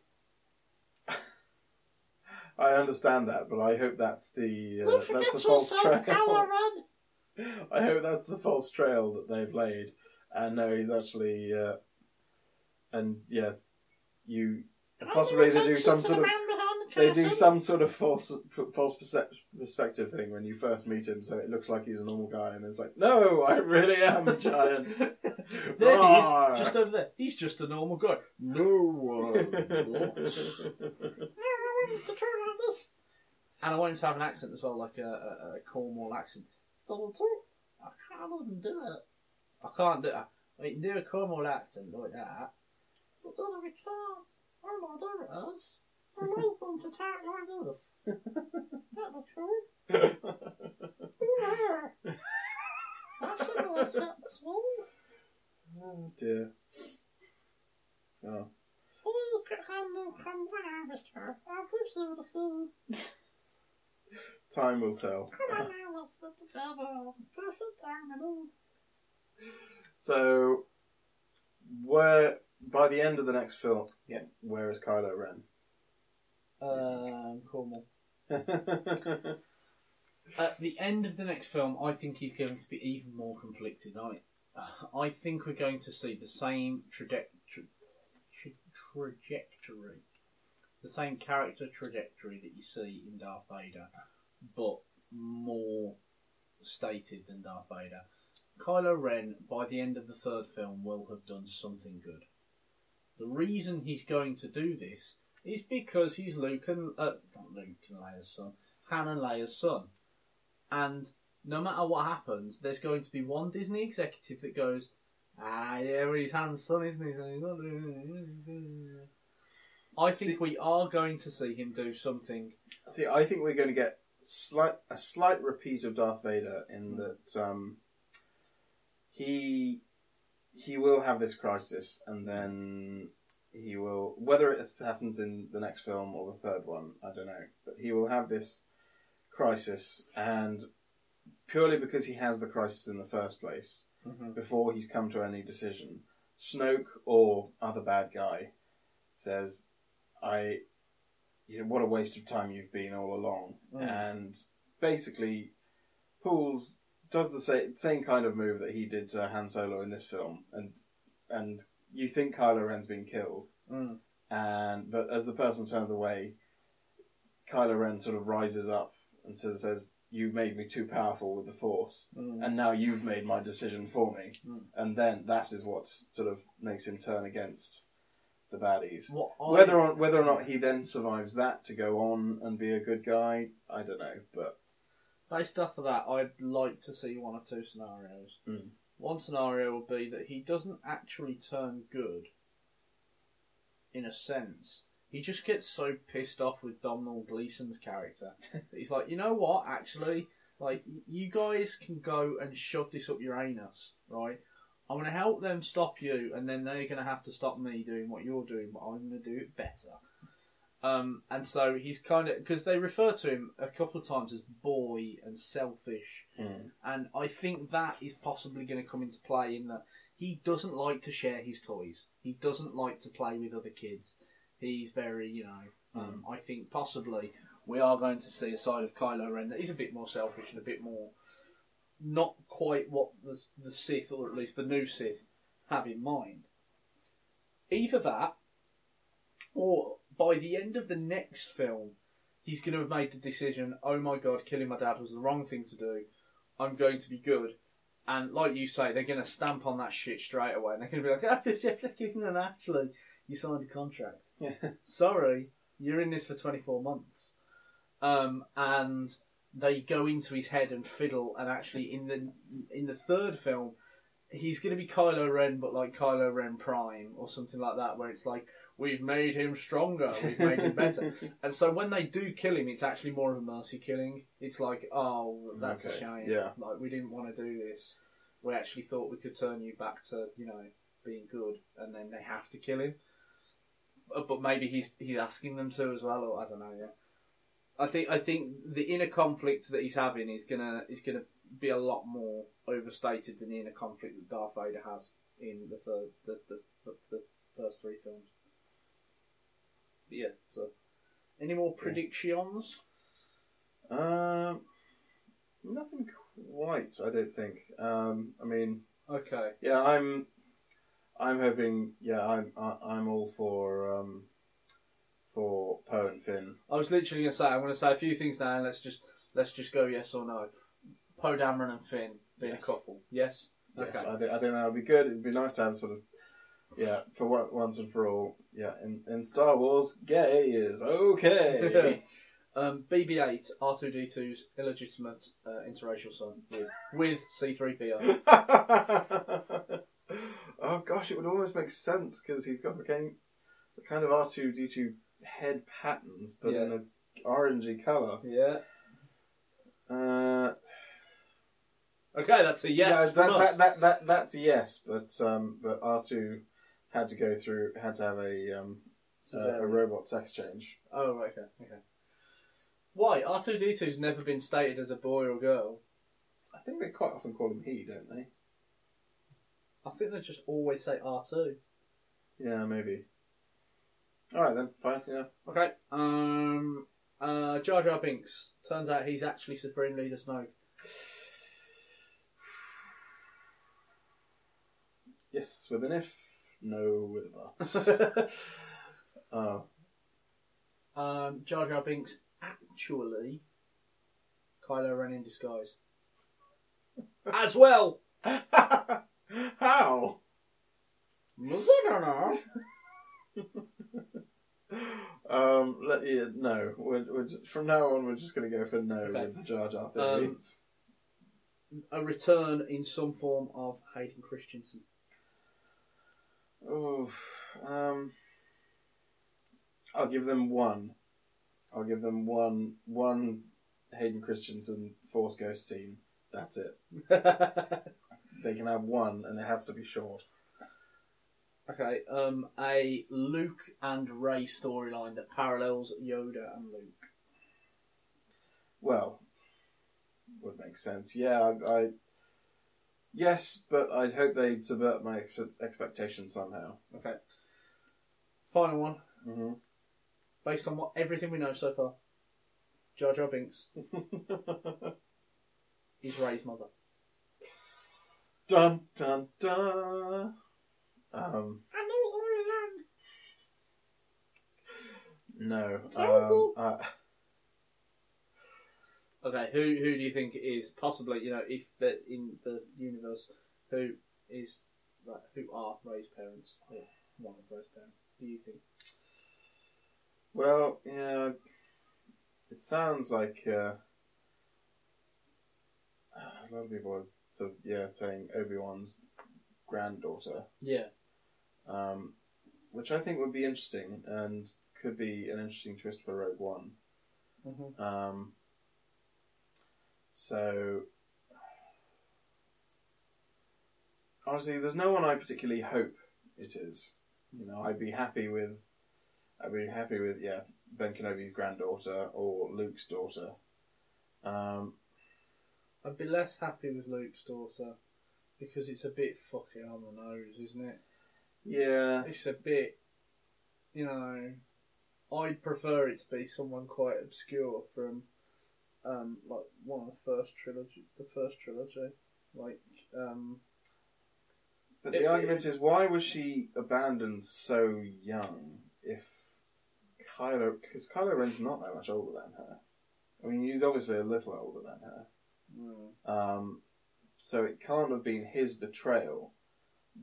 A: I understand that, but I hope that's the uh, that's the false trail. I hope that's the false trail that they've laid, and no, he's actually, uh, and yeah, you possibly to do some sort of they do some sort of false false percep- perspective thing when you first meet him, so it looks like he's a normal guy, and it's like, no, I really am a giant.
B: There he
A: Roar.
B: is, just over there. He's just a normal guy. No one. wants- to turn like this. And I want him to have an accent as well, like a, a, a Cornwall accent. So I can't even do it. I can't do it. I can do a Cornwall accent like that. But then I can't. All I do is I want them to talk like this. That the truth? That's a nice accent.
A: oh dear. Oh.
B: Oh, look at come, come on, mister. I'll push through the food.
A: Time will tell.
B: Come on now, let's get together. Perfect timing.
A: So, where by the end of the next film,
B: Yeah.
A: where is Kylo Ren?
B: Um, Cornwall. At the end of the next film, I think he's going to be even more conflicted. I, I think we're going to see the same traje- tra- tra- trajectory, the same character trajectory that you see in Darth Vader, but more stated than Darth Vader. Kylo Ren, by the end of the third film, will have done something good. The reason he's going to do this is because he's Luke and uh, not Luke and Leia's son, Han and Leia's son, and no matter what happens, there's going to be one Disney executive that goes, "Ah, yeah, well, he's Han's son, isn't he? So he's not doing it." I think
A: See-
B: we are going to see him do something.
A: See, I think we're going to get slight a slight repeat of Darth Vader in that um, he he will have this crisis, and then he will whether it happens in the next film or the third one, I don't know, but he will have this crisis, and purely because he has the crisis in the first place, before he's come to any decision, Snoke or other bad guy says, "I." you know, what a waste of time you've been all along.
D: Mm.
A: And basically, pulls does the same, same kind of move that he did to Han Solo in this film, and and you think Kylo Ren's been killed,
D: Mm.
A: and but as the person turns away, Kylo Ren sort of rises up and says, says "You made me too powerful with the Force,
D: Mm.
A: and now you've made my decision for me."
D: Mm.
A: And then that is what sort of makes him turn against the baddies. Whether or whether or not he then survives that to go on and be a good guy, I don't know. But
B: Based off of that, I'd like to see one or two scenarios.
A: Mm.
B: One scenario would be that he doesn't actually turn good, in a sense. He just gets so pissed off with Domhnall Gleeson's character he's like, you know what, actually, like, you guys can go and shove this up your anus, right? I'm going to help them stop you, and then they're going to have to stop me doing what you're doing, but I'm going to do it better. Um, and so he's kind of because they refer to him a couple of times as boy and selfish, and I think that is possibly going to come into play in that he doesn't like to share his toys. He doesn't like to play with other kids. He's very, you know, um, I think possibly we are going to see a side of Kylo Ren that is a bit more selfish and a bit more not quite what the the Sith or at least the new Sith have in mind. Either that, or by the end of the next film, he's going to have made the decision. Oh my god, killing my dad was the wrong thing to do. I'm going to be good. And like you say, they're going to stamp on that shit straight away, and they're going to be like, "Ah, let's give him an actually, you signed a contract. Sorry, you're in this for 24 months." Um, and they go into his head and fiddle, and actually in the in the third film, he's going to be Kylo Ren, but like Kylo Ren Prime or something like that, where it's like we've made him stronger, we've made him better. And so when they do kill him, it's actually more of a mercy killing. It's like, oh, that's
A: Okay,
B: a shame.
A: yeah.
B: Like we didn't want to do this. We actually thought we could turn you back to, you know, being good, and then they have to kill him. But, but maybe he's he's asking them to as well, or I don't know. Yeah. I think I think the inner conflict that he's having is gonna is gonna be a lot more overstated than the inner conflict that Darth Vader has in the third, the, the, the, the first three films. Yeah. So, any more predictions?
A: um, nothing quite. I don't think. Um, I mean,
B: Okay.
A: yeah, I'm. I'm hoping. Yeah, I'm. I, I'm all for. Um, for Poe and Finn.
B: I was literally gonna say I'm gonna say a few things now, and let's just let's just go yes or no. Poe Dameron and Finn being
A: Yes.
B: a couple. Yes.
A: Yes,
B: Okay.
A: I think I think that would be good. It'd be nice to have sort of. Yeah, for one- once and for all. Yeah, in, in Star Wars, gay is okay.
B: Um, BB-8 R2D2's illegitimate uh, interracial son with, with C3PO.
A: oh gosh, it would almost make sense because he's got the kind, the kind of R two D two head patterns, but in
B: Yeah.
A: an orangey colour.
B: Yeah.
A: Uh,
B: Okay, that's a yes
A: yeah,
B: from
A: that,
B: us.
A: that, that, that, that's a yes, but um, but R two had to go through, had to have a um, a, a robot sex change.
B: Oh, right, okay, okay. Why R2D2's never been stated as a boy or girl?
A: I think they quite often call him he, don't they?
B: I think they just always say R2.
A: Yeah, maybe. All right then, fine. Yeah.
B: Okay. Um. Uh. Jar Jar Binks. Turns out he's actually Supreme Leader Snoke.
A: Yes, with an if. No, with a but. oh,
B: um. Jar Jar Binks actually Kylo Ren in disguise. as well.
A: How? I don't know. Um, let, yeah, no. We're, we're just, from now on, we're just going to go for no
B: Okay.
A: with the Jar Jar
B: Um. A return in some form of Hayden Christensen.
A: Oof. Um, I'll give them one. I'll give them one one Hayden Christensen Force Ghost scene. That's it. They can have one, and it has to be short.
B: Okay, um, a Luke and Rey storyline that parallels Yoda and Luke.
A: Well, would make sense. Yeah, I, I yes, but I'd hope they'd subvert my ex- expectations somehow.
B: Okay. Final one,
A: hmm
B: based on what everything we know so far. Jar Jar Binks is Rey's mother.
A: dun dun dun. Um,
B: I know it all
A: no. Um, I,
B: Okay, who who do you think is possibly you know if that in the universe who is like, who are Rey's parents or one of Rey's parents? Do you think?
A: Well, yeah, it sounds like uh, a lot of people are sort of yeah saying Obi Wan's granddaughter,
B: Yeah.
A: um, which I think would be interesting and could be an interesting twist for Rogue One.
B: Mm-hmm.
A: Um, so honestly, there's no one I particularly hope it is. You know, I'd be happy with, I'd be happy with yeah Ben Kenobi's granddaughter or Luke's daughter. Um,
B: I'd be less happy with Luke's daughter because it's a bit fucking on the nose, isn't it?
A: yeah,
B: It's a bit, you know. I'd prefer it to be someone quite obscure from, um, like one of the first trilogy, the first trilogy, like um,
A: but the
B: It-
A: argument is why was she abandoned so young? If Kylo, because Kylo Ren's not that much older than her. I mean, he's obviously a little older than her.
B: mm,
A: Um, so it can't have been his betrayal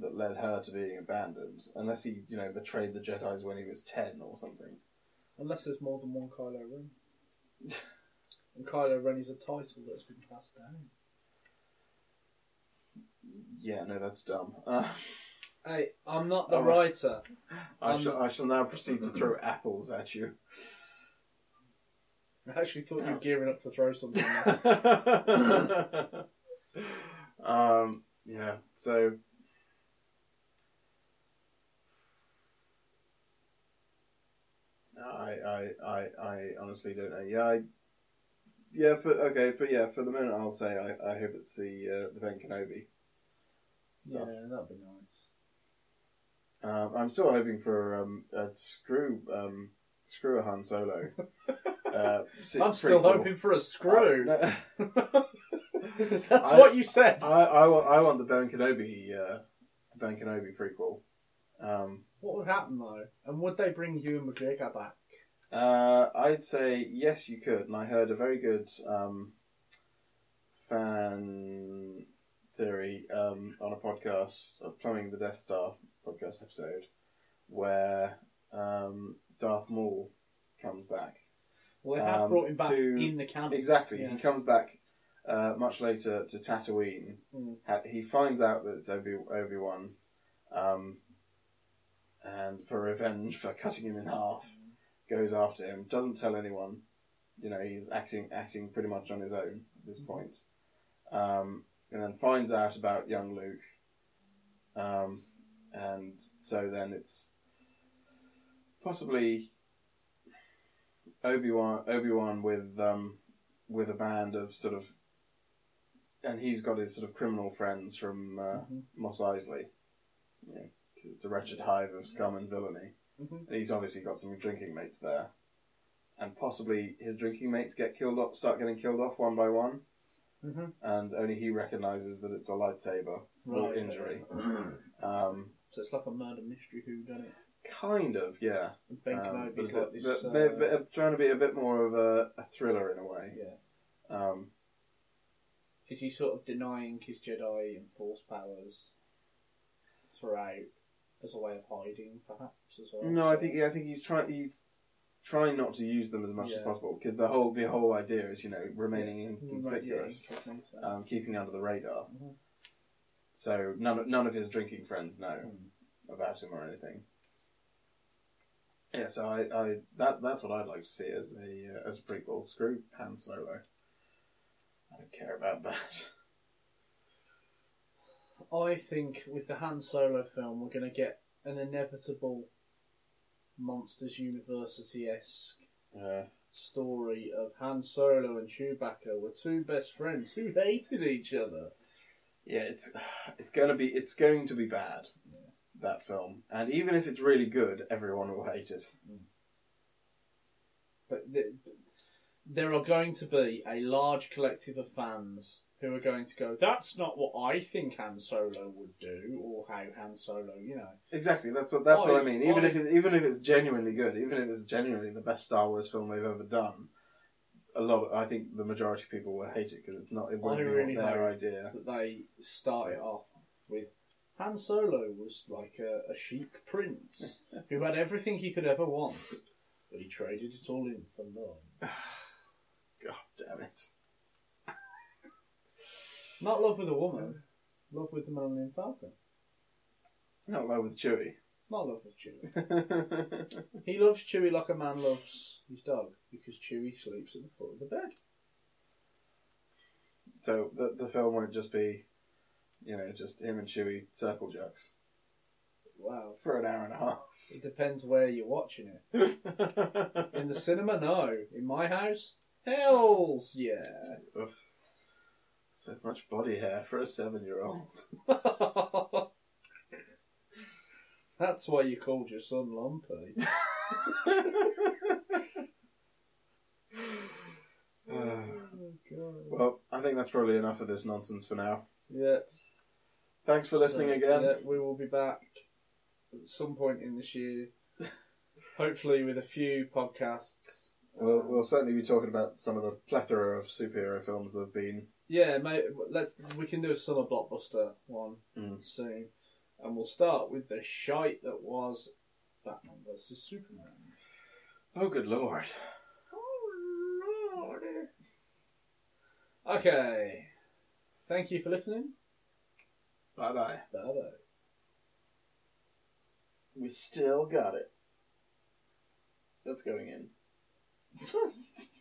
A: that led her to being abandoned, unless he, you know, betrayed the Jedi's when he was ten or something.
B: unless there's more than one Kylo Ren. and Kylo Ren is a title that's been passed down.
A: Yeah, no, that's dumb. Uh,
B: Hey, I'm not the
A: Oh.
B: writer.
A: I
B: Um,
A: shall, I shall now proceed to throw apples at you.
B: I actually thought you were gearing up to throw something. there.
A: um, yeah. So. I, I, I, I honestly don't know. Yeah, I, yeah. For okay, for yeah, for the moment, I'll say I, I hope it's the uh, the Ben Kenobi
B: yeah, that'd be nice.
A: Um, I'm still hoping for um, a screw um, screw a Han Solo. uh,
B: I'm still
A: prequel.
B: hoping for a screw.
A: Uh,
B: That's
A: I-
B: what you said.
A: I, I, want, I want the Ben Kenobi uh, Ben Kenobi prequel. Um,
B: What would happen though? And would they bring Ewan McGregor back?
A: Uh, I'd say yes, you could, and I heard a very good um, fan theory um, on a podcast, a Plumbing the Death Star podcast episode, where um, Darth Maul comes back.
B: Well, they have
A: Um,
B: brought him back
A: to-
B: in the canon.
A: Exactly.
B: Yeah.
A: He comes back uh, much later to Tatooine.
B: Mm.
A: Ha- He finds out that it's Obi Obi Wan, um, and for revenge for cutting him in half, goes after him. Doesn't tell anyone. You know, he's acting acting pretty much on his own at this point. Um, and then finds out about young Luke. Um, and so then it's possibly Obi Wan Obi Wan with um, with a band of sort of, and he's got his sort of criminal friends from uh,
B: Mhm.
A: Mos Eisley, you know, 'cause it's a wretched hive of scum and villainy.
B: Mhm.
A: And he's obviously got some drinking mates there, and possibly his drinking mates get killed off, start getting killed off one by one,
B: Mhm.
A: and only he recognizes that it's a lightsaber or
B: Right.
A: injury. Um,
B: So it's like a murder mystery who done it.
A: kind of, yeah.
B: And Ben
A: Um,
B: Kenobi's
A: a
B: like
A: bit-
B: this.
A: but-
B: uh,
A: but- but trying to be a bit more of a, a thriller in a way.
B: yeah.
A: Um,
B: Is he sort of denying his Jedi and Force powers throughout as a way of hiding, perhaps as well?
A: No, I think yeah, I think he's trying he's trying not to use them as much as
B: Yeah.
A: possible because the whole the whole idea is you know remaining
B: Right, yeah,
A: inconspicuous,
B: incognito.
A: um, keeping under the radar.
B: Mhm.
A: So none of, none of his drinking friends know
B: Hmm.
A: about him or anything. Yeah, so I, I that that's what I'd like to see as a uh, as a prequel. Screw Han Solo. I don't care about that.
B: I think with the Han Solo film, we're going to get an inevitable Monsters University esque
A: Yeah.
B: story of Han Solo and Chewbacca were two best friends who hated each other.
A: Yeah, it's it's gonna be it's going to be bad. That film, and even if it's really good, everyone will hate it. Mm.
B: But th- there are going to be a large collective of fans who are going to go, that's not what I think Han Solo would do, or how Han Solo, you know.
A: Exactly. That's what that's what I
B: I-
A: mean. Even
B: I-
A: if it, even if it's genuinely good, even if it's genuinely the best Star Wars film they've ever done, a lot. I think the majority of people will hate it because it's not. It won't
B: I
A: be
B: really
A: their idea.
B: that they start it off with Han Solo was like a, a chic prince who had everything he could ever want, but he traded it all in for love.
A: God damn it!
B: Not love with a woman, love with the Millennium Falcon.
A: Not love with Chewie.
B: Not love with Chewie. He loves Chewie like a man loves his dog because Chewie sleeps at the foot of the bed.
A: so the the film won't just be, you know, just him and Chewie circle jerks
B: Wow.
A: for an hour and a half.
B: It depends where you're watching it. In the cinema, no. In my house, hells yeah.
A: Oof. So much body hair for a seven-year-old.
B: That's why you called your son Lumpy.
A: Uh, well, I think that's probably enough of this nonsense for now.
B: Yeah.
A: Thanks for listening
B: So,
A: again.
B: Yeah, we will be back at some point in this year. Hopefully, with a few podcasts.
A: We'll, we'll certainly be talking about some of the plethora of superhero films that have been.
B: Yeah, mate. Let's we can do a summer blockbuster one
A: Mm.
B: soon, and we'll start with the shite that was Batman versus Superman.
A: Oh, good lord.
B: Oh Lord. Okay. Thank you for listening.
A: Bye bye.
B: Bye bye.
A: We still got it. That's going in.